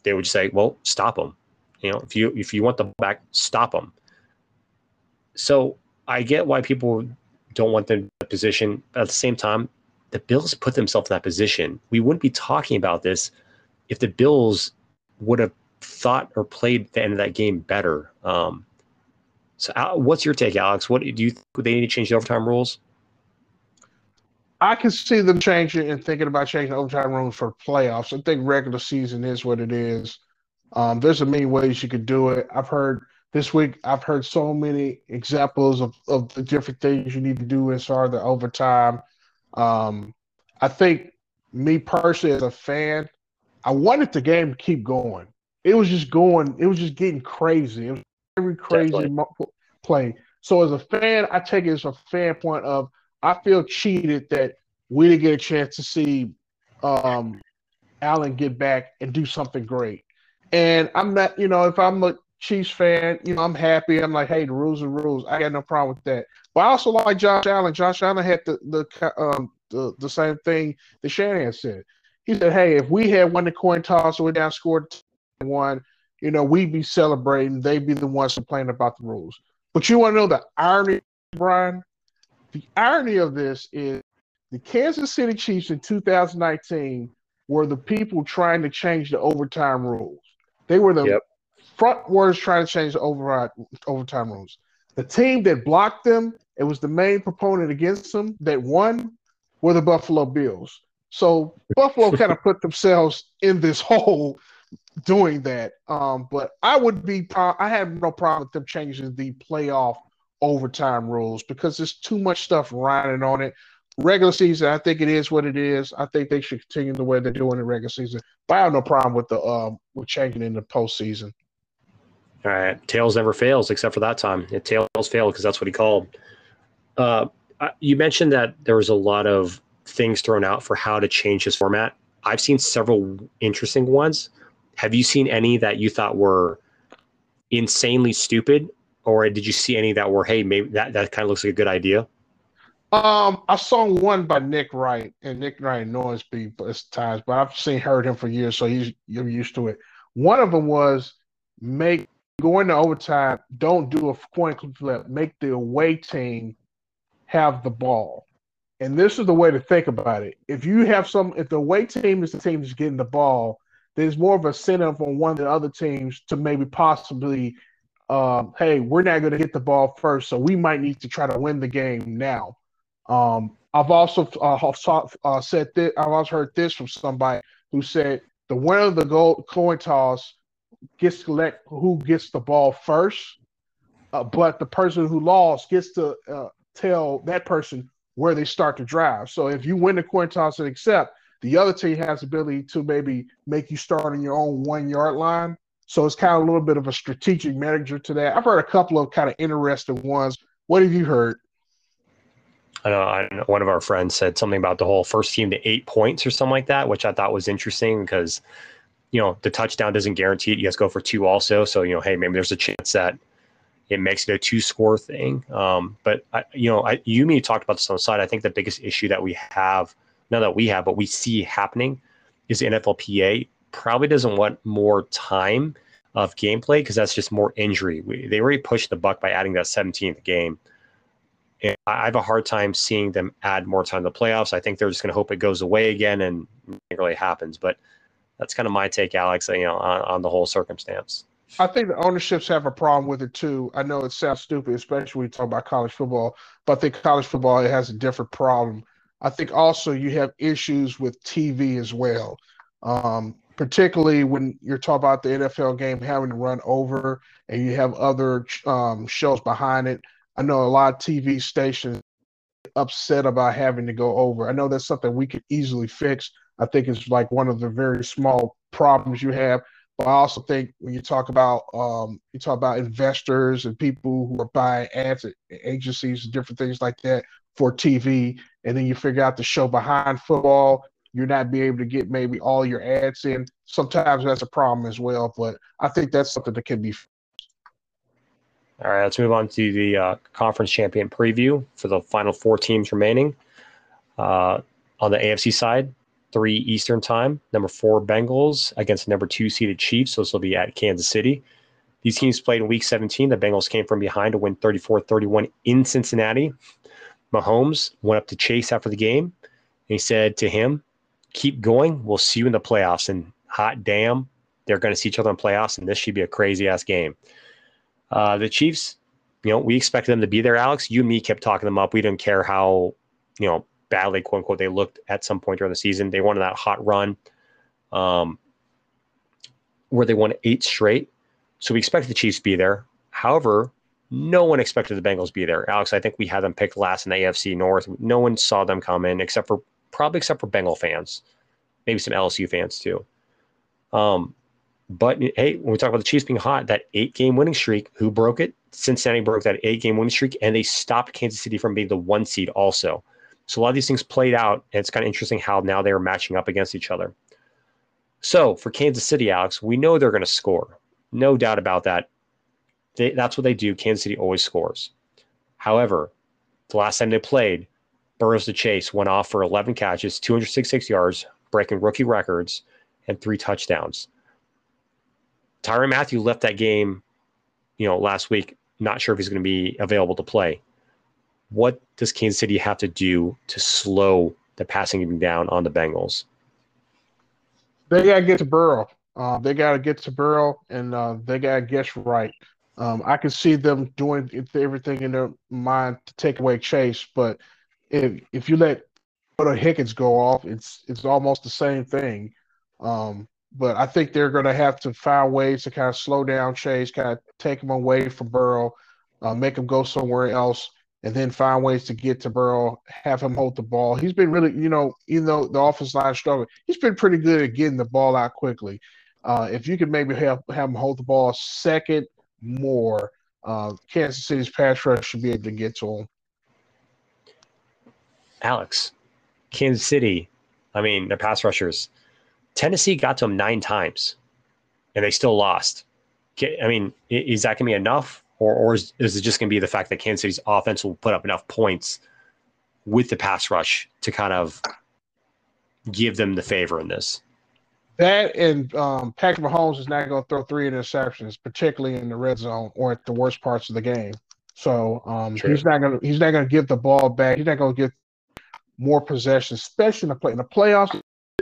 they would say, "Well, stop them." You know, if you if you want the back, stop them. So I get why people don't want them in the position, but at the same time, the Bills put themselves in that position. We wouldn't be talking about this if the Bills would have thought or played the end of that game better. Um, so, what's your take, Alex? What do you think they need to change the overtime rules? I can see them changing and thinking about changing overtime rules for playoffs. I think regular season is what it is. Um, there's a many ways you could do it. I've heard this week. I've heard so many examples of, of the different things you need to do as far as the overtime. Um, I think me personally as a fan, I wanted the game to keep going. It was just going. It was just getting crazy. It was every crazy play. So as a fan, I take it as a fan point of I feel cheated that we didn't get a chance to see um, Allen get back and do something great. And I'm not, you know, if I'm a Chiefs fan, you know, I'm happy. I'm like, hey, the rules are rules. I got no problem with that. But I also like Josh Allen. Josh Allen had the the um the, the same thing that Shanahan said. He said, hey, if we had won the coin toss or we down scored one, you know, we'd be celebrating. They'd be the ones complaining about the rules. But you want to know the irony, Brian? The irony of this is the Kansas City Chiefs in 2019 were the people trying to change the overtime rules. They were the yep. Front trying to change the override, overtime rules. The team that blocked them, it was the main proponent against them that won, were the Buffalo Bills. So Buffalo kind of put themselves in this hole doing that. Um, but I would be, I have no problem with them changing the playoff overtime rules because there's too much stuff riding on it. Regular season, I think it is what it is. I think they should continue the way they're doing in regular season. But I have no problem with the um with changing in the postseason. All right, tails never fails except for that time. It tails failed because that's what he called. Uh, you mentioned that there was a lot of things thrown out for how to change his format. I've seen several interesting ones. Have you seen any that you thought were insanely stupid or did you see any that were hey maybe that that kind of looks like a good idea? Um, I saw one by Nick Wright, and Nick Wright annoys me at times, but I've seen heard him for years, so he's you're used to it. One of them was make going to overtime. Don't do a coin flip. Make the away team have the ball. And this is the way to think about it. If you have some, if the away team is the team that's getting the ball, there's more of a incentive on one of the other teams to maybe possibly um, hey, we're not going to get the ball first, so we might need to try to win the game now. Um, I've also uh, saw, uh, said this. I've also heard this from somebody who said the winner of the goal coin toss gets to select who gets the ball first, uh, but the person who lost gets to uh, tell that person where they start to drive. So if you win the coin toss and accept, the other team has the ability to maybe make you start on your own one yard line so it's kind of a little bit of a strategic manager to that. I've heard a couple of kind of interesting ones. What have you heard? I know, I know one of our friends said something about the whole first team to eight points or something like that, which I thought was interesting because, you know, the touchdown doesn't guarantee it. You guys go for two also. So, you know, hey, maybe there's a chance that it makes it a two score thing. Um, but, I, you know, I, you me talked about this on the side. I think the biggest issue that we have, not that we have, but we see happening is NFLPA probably doesn't want more time of gameplay because that's just more injury. We, they already pushed the buck by adding that 17th game. And I have a hard time seeing them add more time to the playoffs. I think they're just going to hope it goes away again and it really happens. But that's kind of my take, Alex, you know, on, on the whole circumstance. I think the ownerships have a problem with it too. I know it sounds stupid, especially when you talk about college football, but I think college football it has a different problem. I think also you have issues with TV as well. Um, particularly when you're talking about the NFL game having to run over and you have other um, shows behind it. I know a lot of TV stations upset about having to go over. I know that's something we could easily fix. I think it's like one of the very small problems you have. But I also think when you talk about um, you talk about investors and people who are buying ads agencies and different things like that for TV, and then you figure out the show behind football, you're not be able to get maybe all your ads in. Sometimes that's a problem as well, but I think that's something that can be. All right, let's move on to the uh, conference champion preview for the final four teams remaining. Uh, on the AFC side, three Eastern time. Number four Bengals against number two seeded Chiefs. So this will be at Kansas City. These teams played in Week 17. The Bengals came from behind to win 34-31 in Cincinnati. Mahomes went up to Chase after the game, and he said to him, "Keep going. We'll see you in the playoffs." And hot damn, they're going to see each other in playoffs, and this should be a crazy ass game. Uh, the Chiefs, you know, we expected them to be there. Alex, you and me kept talking them up. We didn't care how, you know, badly, quote unquote, they looked at some point during the season. They wanted that hot run, um, where they won eight straight. So we expected the Chiefs to be there. However, no one expected the Bengals to be there. Alex, I think we had them picked last in the AFC North. No one saw them come in except for probably except for Bengal fans, maybe some LSU fans too. Um, but hey, when we talk about the Chiefs being hot, that eight game winning streak, who broke it? Cincinnati broke that eight game winning streak, and they stopped Kansas City from being the one seed also. So a lot of these things played out, and it's kind of interesting how now they are matching up against each other. So for Kansas City, Alex, we know they're going to score. No doubt about that. They, that's what they do. Kansas City always scores. However, the last time they played, Burroughs to Chase went off for 11 catches, 266 yards, breaking rookie records, and three touchdowns. Tyrann Mathieu left that game, you know, last week, not sure if he's going to be available to play. What does Kansas City have to do to slow the passing down on the Bengals? They got to get to Burrow. Uh, they got to get to Burrow, and uh, they got to guess right. Um, I can see them doing everything in their mind to take away Chase, but if if you let Oda Higgins go off, it's it's almost the same thing. Um, but I think they're going to have to find ways to kind of slow down Chase, kind of take him away from Burrow, uh, make him go somewhere else, and then find ways to get to Burrow, have him hold the ball. He's been really, you know, even though the offense line struggled, he's been pretty good at getting the ball out quickly. Uh, if you could maybe have, have him hold the ball a second more, uh, Kansas City's pass rush should be able to get to him. Alex, Kansas City, I mean, their pass rushers, Tennessee got to them nine times and they still lost. I mean, is that going to be enough? Or, or is, is it just going to be the fact that Kansas City's offense will put up enough points with the pass rush to kind of give them the favor in this? That and um, Patrick Mahomes is not going to throw three interceptions, particularly in the red zone or at the worst parts of the game. So um, he's not going to he's not going to give the ball back. He's not going to get more possessions, especially in the play in the playoffs.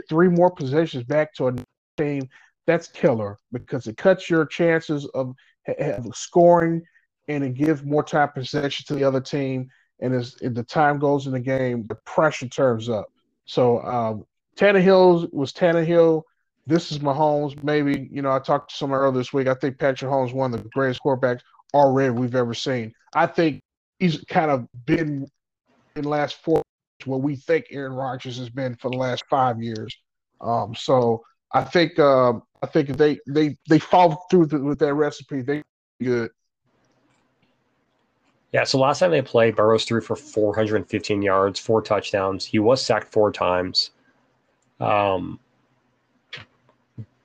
Three more possessions back to a team that's killer because it cuts your chances of, of scoring and it gives more time possession to the other team. And as, as the time goes in the game, the pressure turns up. So um, Tannehill was Tannehill this is Mahomes. Maybe, you know, I talked to someone earlier this week. I think Patrick Mahomes one of the greatest quarterbacks already we've ever seen. I think he's kind of been in the last four what we think Aaron Rodgers has been for the last five years. Um, so I think um, I think if they they they follow through with that recipe, they good. Yeah, so last time they played, Burrows threw for 415 yards, four touchdowns. He was sacked four times. Um,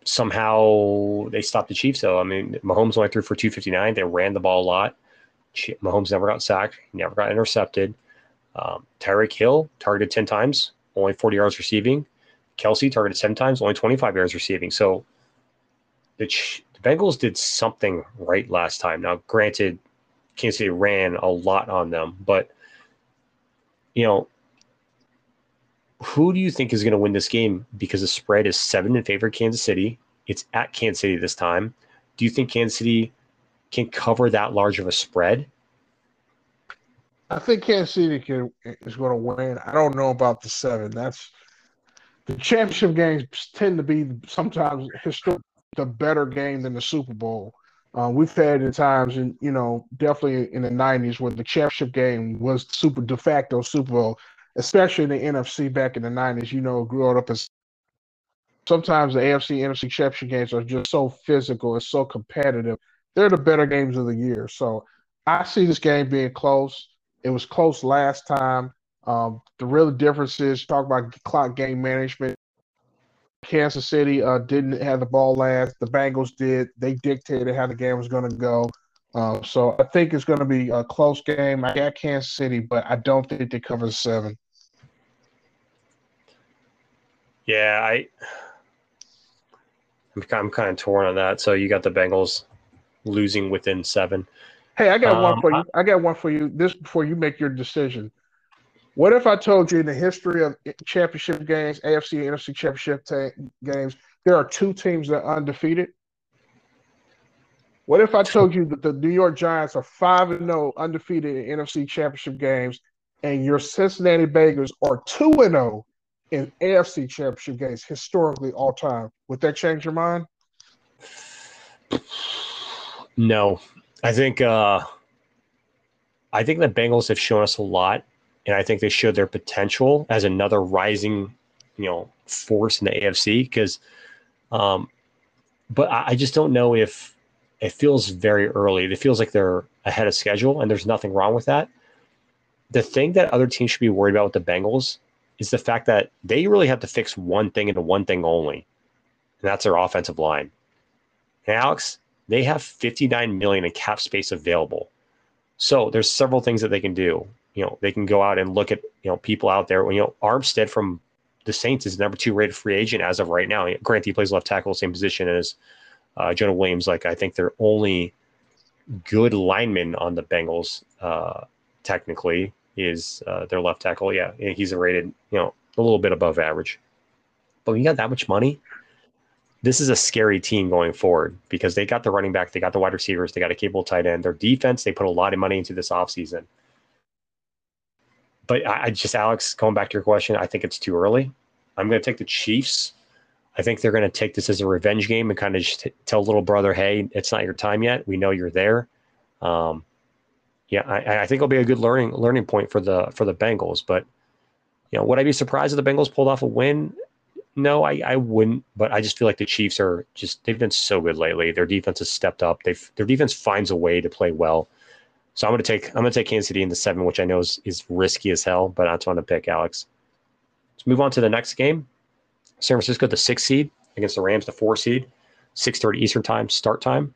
somehow they stopped the Chiefs. Though I mean, Mahomes only threw for 259. They ran the ball a lot. Mahomes never got sacked. he never got intercepted. Um, Tyreek Hill targeted 10 times, only 40 yards receiving. Kelce targeted seven times, only 25 yards receiving. So the, the Bengals did something right last time. Now, granted, Kansas City ran a lot on them, but you know, who do you think is going to win this game? Because the spread is seven in favor of Kansas City. It's at Kansas City this time. Do you think Kansas City can cover that large of a spread? I think Kansas City can, is going to win. I don't know about the seven. That's the championship games tend to be sometimes historically the better game than the Super Bowl. Uh, we've had in times, and you know, definitely in the '90s, where the championship game was super de facto Super Bowl especially in the NFC back in the '90s. You know, growing up as sometimes the AFC NFC championship games are just so physical and so competitive. They're the better games of the year. So I see this game being close. It was close last time. Um, the real difference is talk about clock game management. Kansas City uh, didn't have the ball last. The Bengals did. They dictated how the game was going to go. Uh, so I think it's going to be a close game. I got Kansas City, but I don't think they cover seven. Yeah, I, I'm, I'm kind of torn on that. So you got the Bengals losing within seven. Hey, I got um, one for you. I got one for you. This before you make your decision. What if I told you in the history of championship games, AFC and NFC championship games, there are two teams that are undefeated? What if I told you that the New York Giants are 5 and 0 undefeated in NFC championship games and your Cincinnati Bengals are 2 and 0 in AFC championship games historically all time? Would that change your mind? No. I think uh I think the Bengals have shown us a lot and I think they showed their potential as another rising, you know, force in the AFC because um but I, I just don't know if it feels very early. It feels like they're ahead of schedule, and there's nothing wrong with that. The thing that other teams should be worried about with the Bengals is the fact that they really have to fix one thing into one thing only, and that's their offensive line. And Alex, they have 59 million in cap space available. So there's several things that they can do. You know, they can go out and look at, you know, people out there. You know, Armstead from the Saints is the number two rated free agent as of right now. Grant, he plays left tackle, same position as uh, Jonah Williams, like I think they're only good lineman on the Bengals. Uh, technically, is uh, their left tackle. Yeah, he's rated you know a little bit above average. But when you got that much money, this is a scary team going forward because they got the running back, they got the wide receivers, they got a capable tight end. Their defense, they put a lot of money into this offseason. But I, I just, Alex, going back to your question, I think it's too early. I'm going to take the Chiefs I think they're going to take this as a revenge game and kind of just tell little brother, "Hey, it's not your time yet. We know you're there." Um, yeah, I, I, think it'll be a good learning learning point for the for the Bengals. But you know, would I be surprised if the Bengals pulled off a win? No, I, I wouldn't. But I just feel like the Chiefs are just they've been so good lately. Their defense has stepped up. They've their defense finds a way to play well. So I'm going to take I'm going to take Kansas City in the seven, which I know is, is risky as hell, but that's what I'm to pick, Alex. Let's move on to the next game. San Francisco, the six seed against the Rams, the four seed, 6:30 Eastern time start time.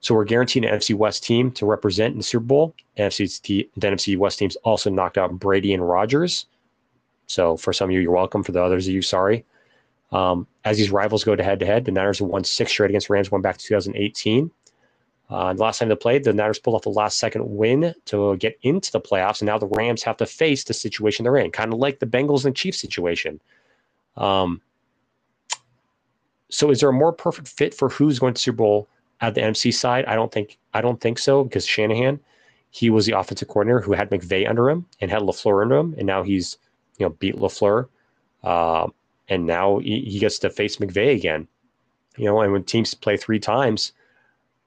So we're guaranteeing an NFC West team to represent in the Super Bowl. NFC, the NFC West teams also knocked out Brady and Rodgers. So for some of you, you're welcome. For the others of you, sorry. Um, as these rivals go to head to head, the Niners have won six straight against Rams, going back to 2018. Uh, last time they played, the Niners pulled off the last second win to get into the playoffs, and now the Rams have to face the situation they're in, kind of like the Bengals and Chiefs situation. Um, so is there a more perfect fit for who's going to Super Bowl at the NFC side? I don't think I don't think so because Shanahan, he was the offensive coordinator who had McVay under him and had LaFleur under him, and now he's you know beat LaFleur, uh, and now he, he gets to face McVay again. You know, and when teams play three times,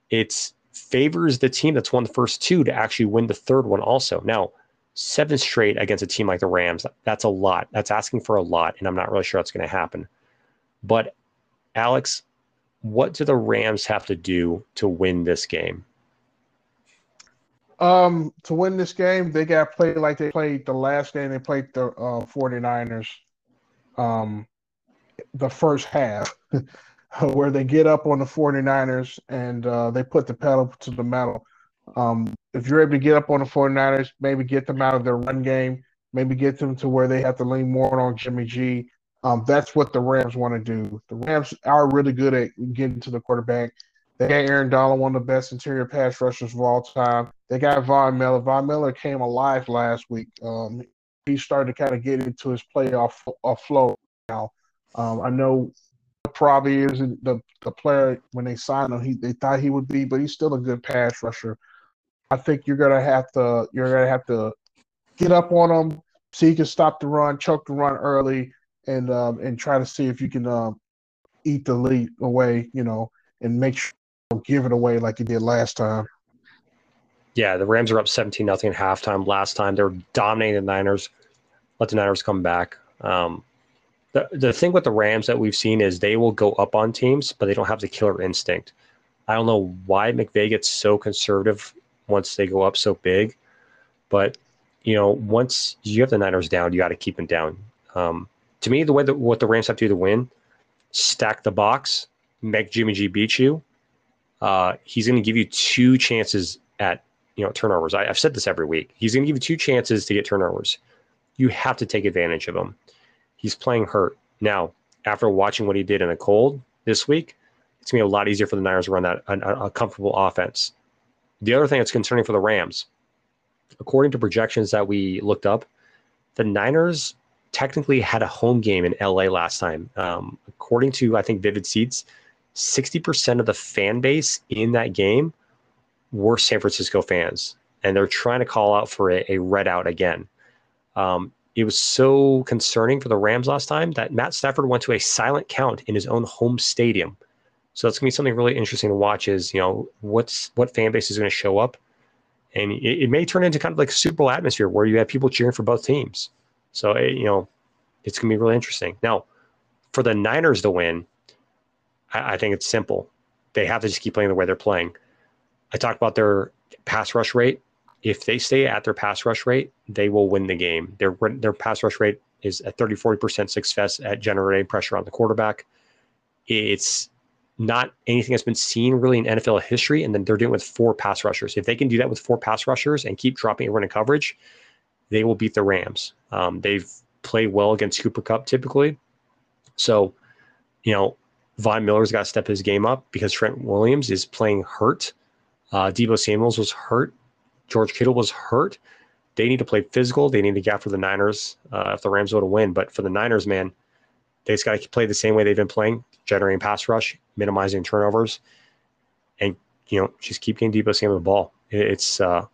it favors the team that's won the first two to actually win the third one also. Now, seven straight against a team like the Rams, that's a lot. That's asking for a lot, and I'm not really sure that's going to happen. But Alex, what do the Rams have to do to win this game? Um, to win this game, they got to play like they played the last game. They played the uh, 49ers um, the first half, where they get up on the 49ers and uh, they put the pedal to the metal. Um, if you're able to get up on the 49ers, maybe get them out of their run game, maybe get them to where they have to lean more on Jimmy G um, that's what the Rams want to do. The Rams are really good at getting to the quarterback. They got Aaron Donald, one of the best interior pass rushers of all time. They got Von Miller. Von Miller came alive last week. Um, he started to kind of get into his playoff uh, flow now. Um, I know probably isn't the, the player when they signed him he they thought he would be, but he's still a good pass rusher. I think you're gonna have to you're gonna have to get up on him so you can stop the run, choke the run early, and um, and try to see if you can um, eat the lead away, you know, and make sure give it away like you did last time. Yeah, the Rams are up 17 nothing at halftime. Last time they were dominating the Niners. Let the Niners come back. Um, the the thing with the Rams that we've seen is they will go up on teams, but they don't have the killer instinct. I don't know why McVay gets so conservative once they go up so big, but you know, once you have the Niners down, you got to keep them down. Um, to me, the way that what the Rams have to do to win, stack the box, make Jimmy G beat you. Uh, he's going to give you two chances at you know turnovers. I, have said this every week. He's going to give you two chances to get turnovers. You have to take advantage of them. He's playing hurt now. After watching what he did in the cold this week, it's going to be a lot easier for the Niners to run that a, a comfortable offense. The other thing that's concerning for the Rams, according to projections that we looked up, the Niners technically had a home game in LA last time. Um, according to I think Vivid Seats, 60% of the fan base in that game were San Francisco fans, and they're trying to call out for a, a red out again. Um, it was so concerning for the Rams last time that Matt Stafford went to a silent count in his own home stadium. So that's gonna be something really interesting to watch. Is you know what's what fan base is going to show up, and it, it, may turn into kind of like a Super Bowl atmosphere where you have people cheering for both teams. So it, you know it's gonna be really interesting. Now, for the Niners to win, I, I think it's simple. They have to just keep playing the way they're playing. I talked about their pass rush rate. If they stay at their pass rush rate, they will win the game. Their their pass rush rate is at 30 40% success at generating pressure on the quarterback. It's not anything that's been seen really in NFL history. And then they're doing it with four pass rushers. If they can do that with four pass rushers and keep dropping everyone in coverage, they will beat the Rams. Um, they've played well against Cooper Kupp typically. So, you know, Von Miller's got to step his game up because Trent Williams is playing hurt. Uh, Deebo Samuels was hurt. George Kittle was hurt. They need to play physical. They need to get after the Niners uh, if the Rams want to win. But for the Niners, man, they just got to play the same way they've been playing, generating pass rush, minimizing turnovers, and you know just keep getting Deebo Samuel the ball. It's uh,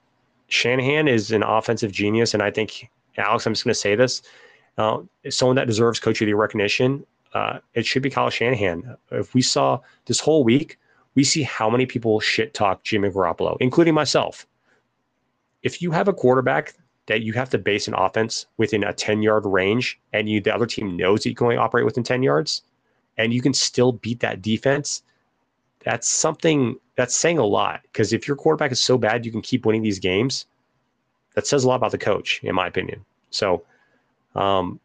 Shanahan is an offensive genius, and I think Alex, I'm just going to say this: uh, someone that deserves coach of the recognition uh, it should be Kyle Shanahan. If we saw this whole week, we see how many people shit talk Jimmy Garoppolo, including myself. If you have a quarterback that you have to base an offense within a 10 yard range and you the other team knows that you can only operate within 10 yards and you can still beat that defense, that's something that's saying a lot. Because if your quarterback is so bad you can keep winning these games, that says a lot about the coach, in my opinion. So, um,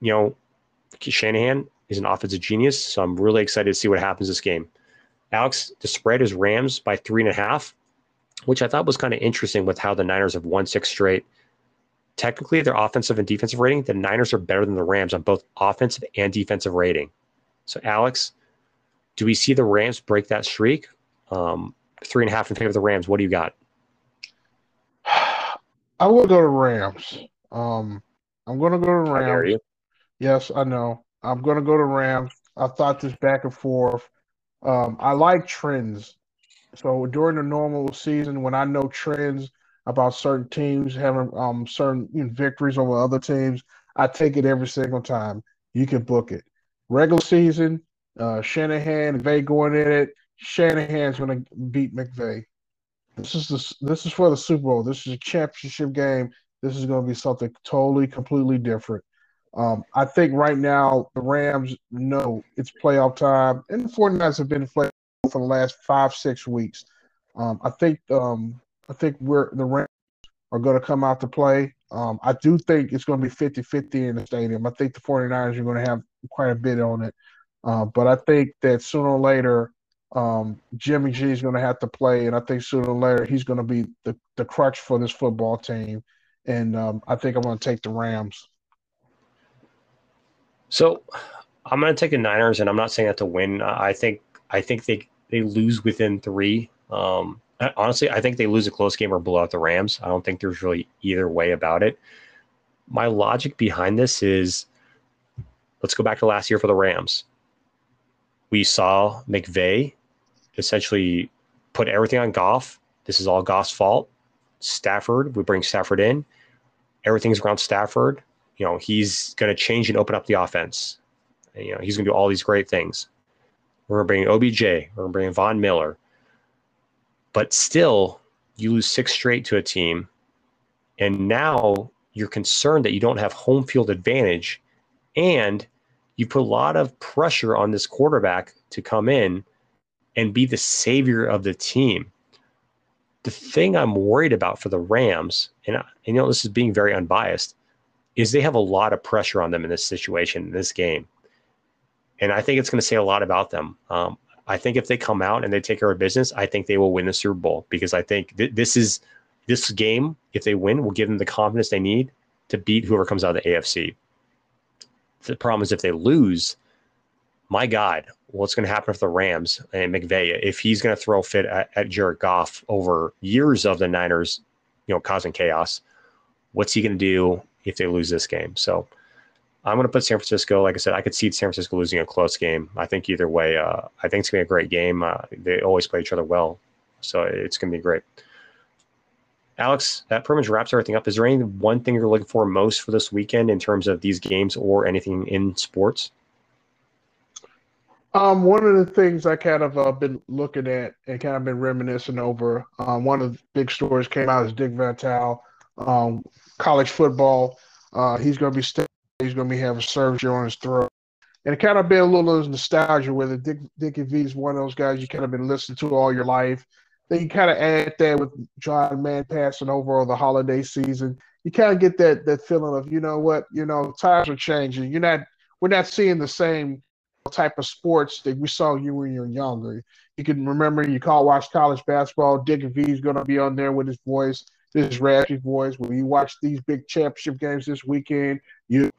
you know, Shanahan is an offensive genius, so I'm really excited to see what happens this game. Alex, the spread is Rams by three and a half, which I thought was kind of interesting with how the Niners have won six straight. Technically, their offensive and defensive rating, the Niners are better than the Rams on both offensive and defensive rating. So, Alex, do we see the Rams break that streak? Um, three and a half in favor of the Rams. What do you got? I will go to Rams. Um, I'm going to go to Rams. Yes, I know. I'm going to go to Rams. I thought this back and forth. Um, I like trends. So during the normal season, when I know trends about certain teams having um, certain you know, victories over other teams, I take it every single time. You can book it. Regular season, uh, Shanahan, McVay going in it. Shanahan's going to beat McVay. This is the, this is for the Super Bowl. This is a championship game. This is going to be something totally, completely different. Um, I think right now the Rams know it's playoff time, and the 49ers have been for the last five, six weeks. Um, I think um, I think we're the Rams are going to come out to play. Um, I do think it's going to be 50-50 in the stadium. I think the 49ers are going to have quite a bit on it. Uh, but I think that sooner or later, um, Jimmy G is going to have to play, and I think sooner or later he's going to be the, the crutch for this football team. And um, I think I'm going to take the Rams. So I'm going to take the Niners, and I'm not saying that to win. I think I think they they lose within three. Um, honestly, I think they lose a close game or blow out the Rams. I don't think there's really either way about it. My logic behind this is, let's go back to last year for the Rams. We saw McVay essentially put everything on Goff. This is all Goff's fault. Stafford, we bring Stafford in. Everything's around Stafford you know, he's going to change and open up the offense. You know, he's going to do all these great things. We're going to bring OBJ. We're going to bring Von Miller. But still, you lose six straight to a team. And now you're concerned that you don't have home field advantage. And you put a lot of pressure on this quarterback to come in and be the savior of the team. The thing I'm worried about for the Rams, and, and you know this is being very unbiased, is they have a lot of pressure on them in this situation, in this game, and I think it's going to say a lot about them. Um, I think if they come out and they take care of business, I think they will win the Super Bowl because I think th- this is this game. If they win, will give them the confidence they need to beat whoever comes out of the AFC. The problem is if they lose, my God, what's going to happen if the Rams and McVay, if he's going to throw fit at, at Jared Goff over years of the Niners, you know, causing chaos, what's he going to do if they lose this game? So I'm going to put San Francisco. Like I said, I could see San Francisco losing a close game. I think either way, uh, I think it's going to be a great game. Uh, they always play each other well, so it's going to be great. Alex, that pretty much wraps everything up. Is there any one thing you're looking for most for this weekend in terms of these games or anything in sports? Um, one of the things I kind of uh, been looking at and kind of been reminiscing over. Um, one of the big stories came out is Dick Vitale, um, college football. Uh, he's going to be st- he's going to be having surgery on his throat, and it kind of been a little of nostalgia with it. Dick Dickie V is one of those guys you kind of been listening to all your life. Then you kind of add that with John Madden passing over all the holiday season. You kind of get that that feeling of you know what you know times are changing. You're not we're not seeing the same type of sports that we saw you when you were younger. You can remember you call watch college basketball. Dick V is going to be on there with his voice, his raspy voice. When you watch these big championship games this weekend, you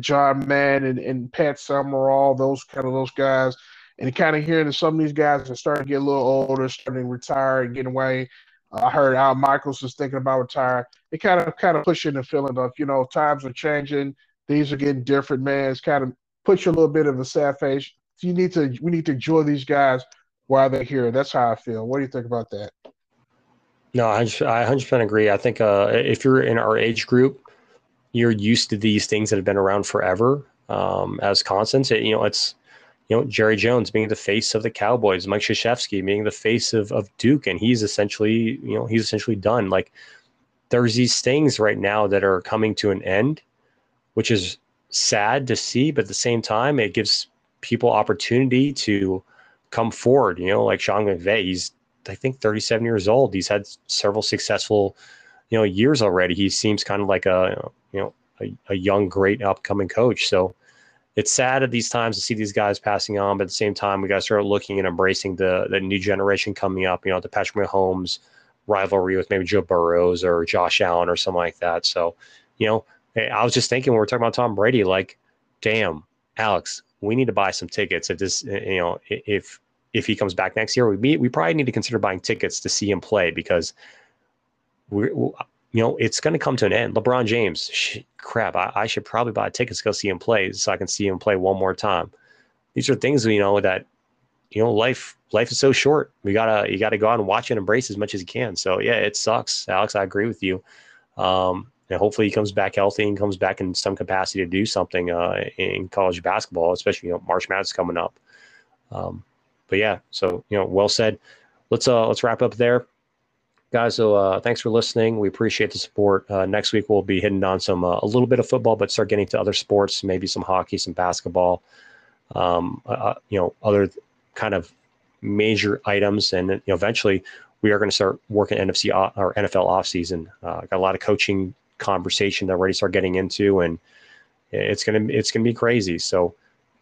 John Madden and, and Pat Summerall, those kind of those guys, and kind of hearing that some of these guys are starting to get a little older, starting to retire and getting away. Uh, I heard Al Michaels is thinking about retiring. It kind of kind of pushing the feeling of you know times are changing, things are getting different, man. It's kind of puts you a little bit of a sad face. You need to we need to enjoy these guys while they're here. That's how I feel. What do you think about that? No, I 100% agree. I think uh, if you're in our age group, you're used to these things that have been around forever um, as constants. It, you know, it's you know Jerry Jones being the face of the Cowboys, Mike Krzyzewski being the face of of Duke, and he's essentially you know he's essentially done. Like there's these things right now that are coming to an end, which is sad to see, but at the same time, it gives people opportunity to come forward. You know, like Sean McVay, he's I think 37 years old. He's had several successful, you know, years already. He seems kind of like a you know a, a young, great upcoming coach. So it's sad at these times to see these guys passing on, but at the same time, we got to start looking and embracing the the new generation coming up. You know, the Patrick Mahomes rivalry with maybe Joe Burrows or Josh Allen or something like that. So, you know, eh, I was just thinking when we are talking about Tom Brady, like, damn, Alex, we need to buy some tickets. If this, eh, you know, if if he comes back next year, we we probably need to consider buying tickets to see him play because we, you know, it's going to come to an end. LeBron James, sh- crap, I, I, should probably buy tickets to go see him play so I can see him play one more time. These are things you know that you know life life is so short. We gotta you gotta go out and watch and embrace as much as you can. So yeah, it sucks, Alex. I agree with you. Um, and hopefully he comes back healthy and comes back in some capacity to do something uh, in college basketball, especially you know March Madness coming up. Um, but yeah, so you know, well said. Let's uh let's wrap up there, guys. So uh, thanks for listening. We appreciate the support. Uh, next week we'll be hitting on some uh, a little bit of football, but start getting to other sports, maybe some hockey, some basketball, um, uh, uh, you know, other kind of major items, and you know, eventually we are going to start working NFC or NFL off season. Uh, got a lot of coaching conversation that we're ready to start getting into, and it's gonna it's gonna be crazy. So,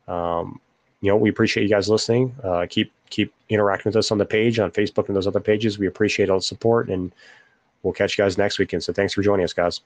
um, you know, we appreciate you guys listening. Uh, keep keep interacting with us on the page on Facebook and those other pages. We appreciate all the support, and we'll catch you guys next weekend. So, thanks for joining us, guys.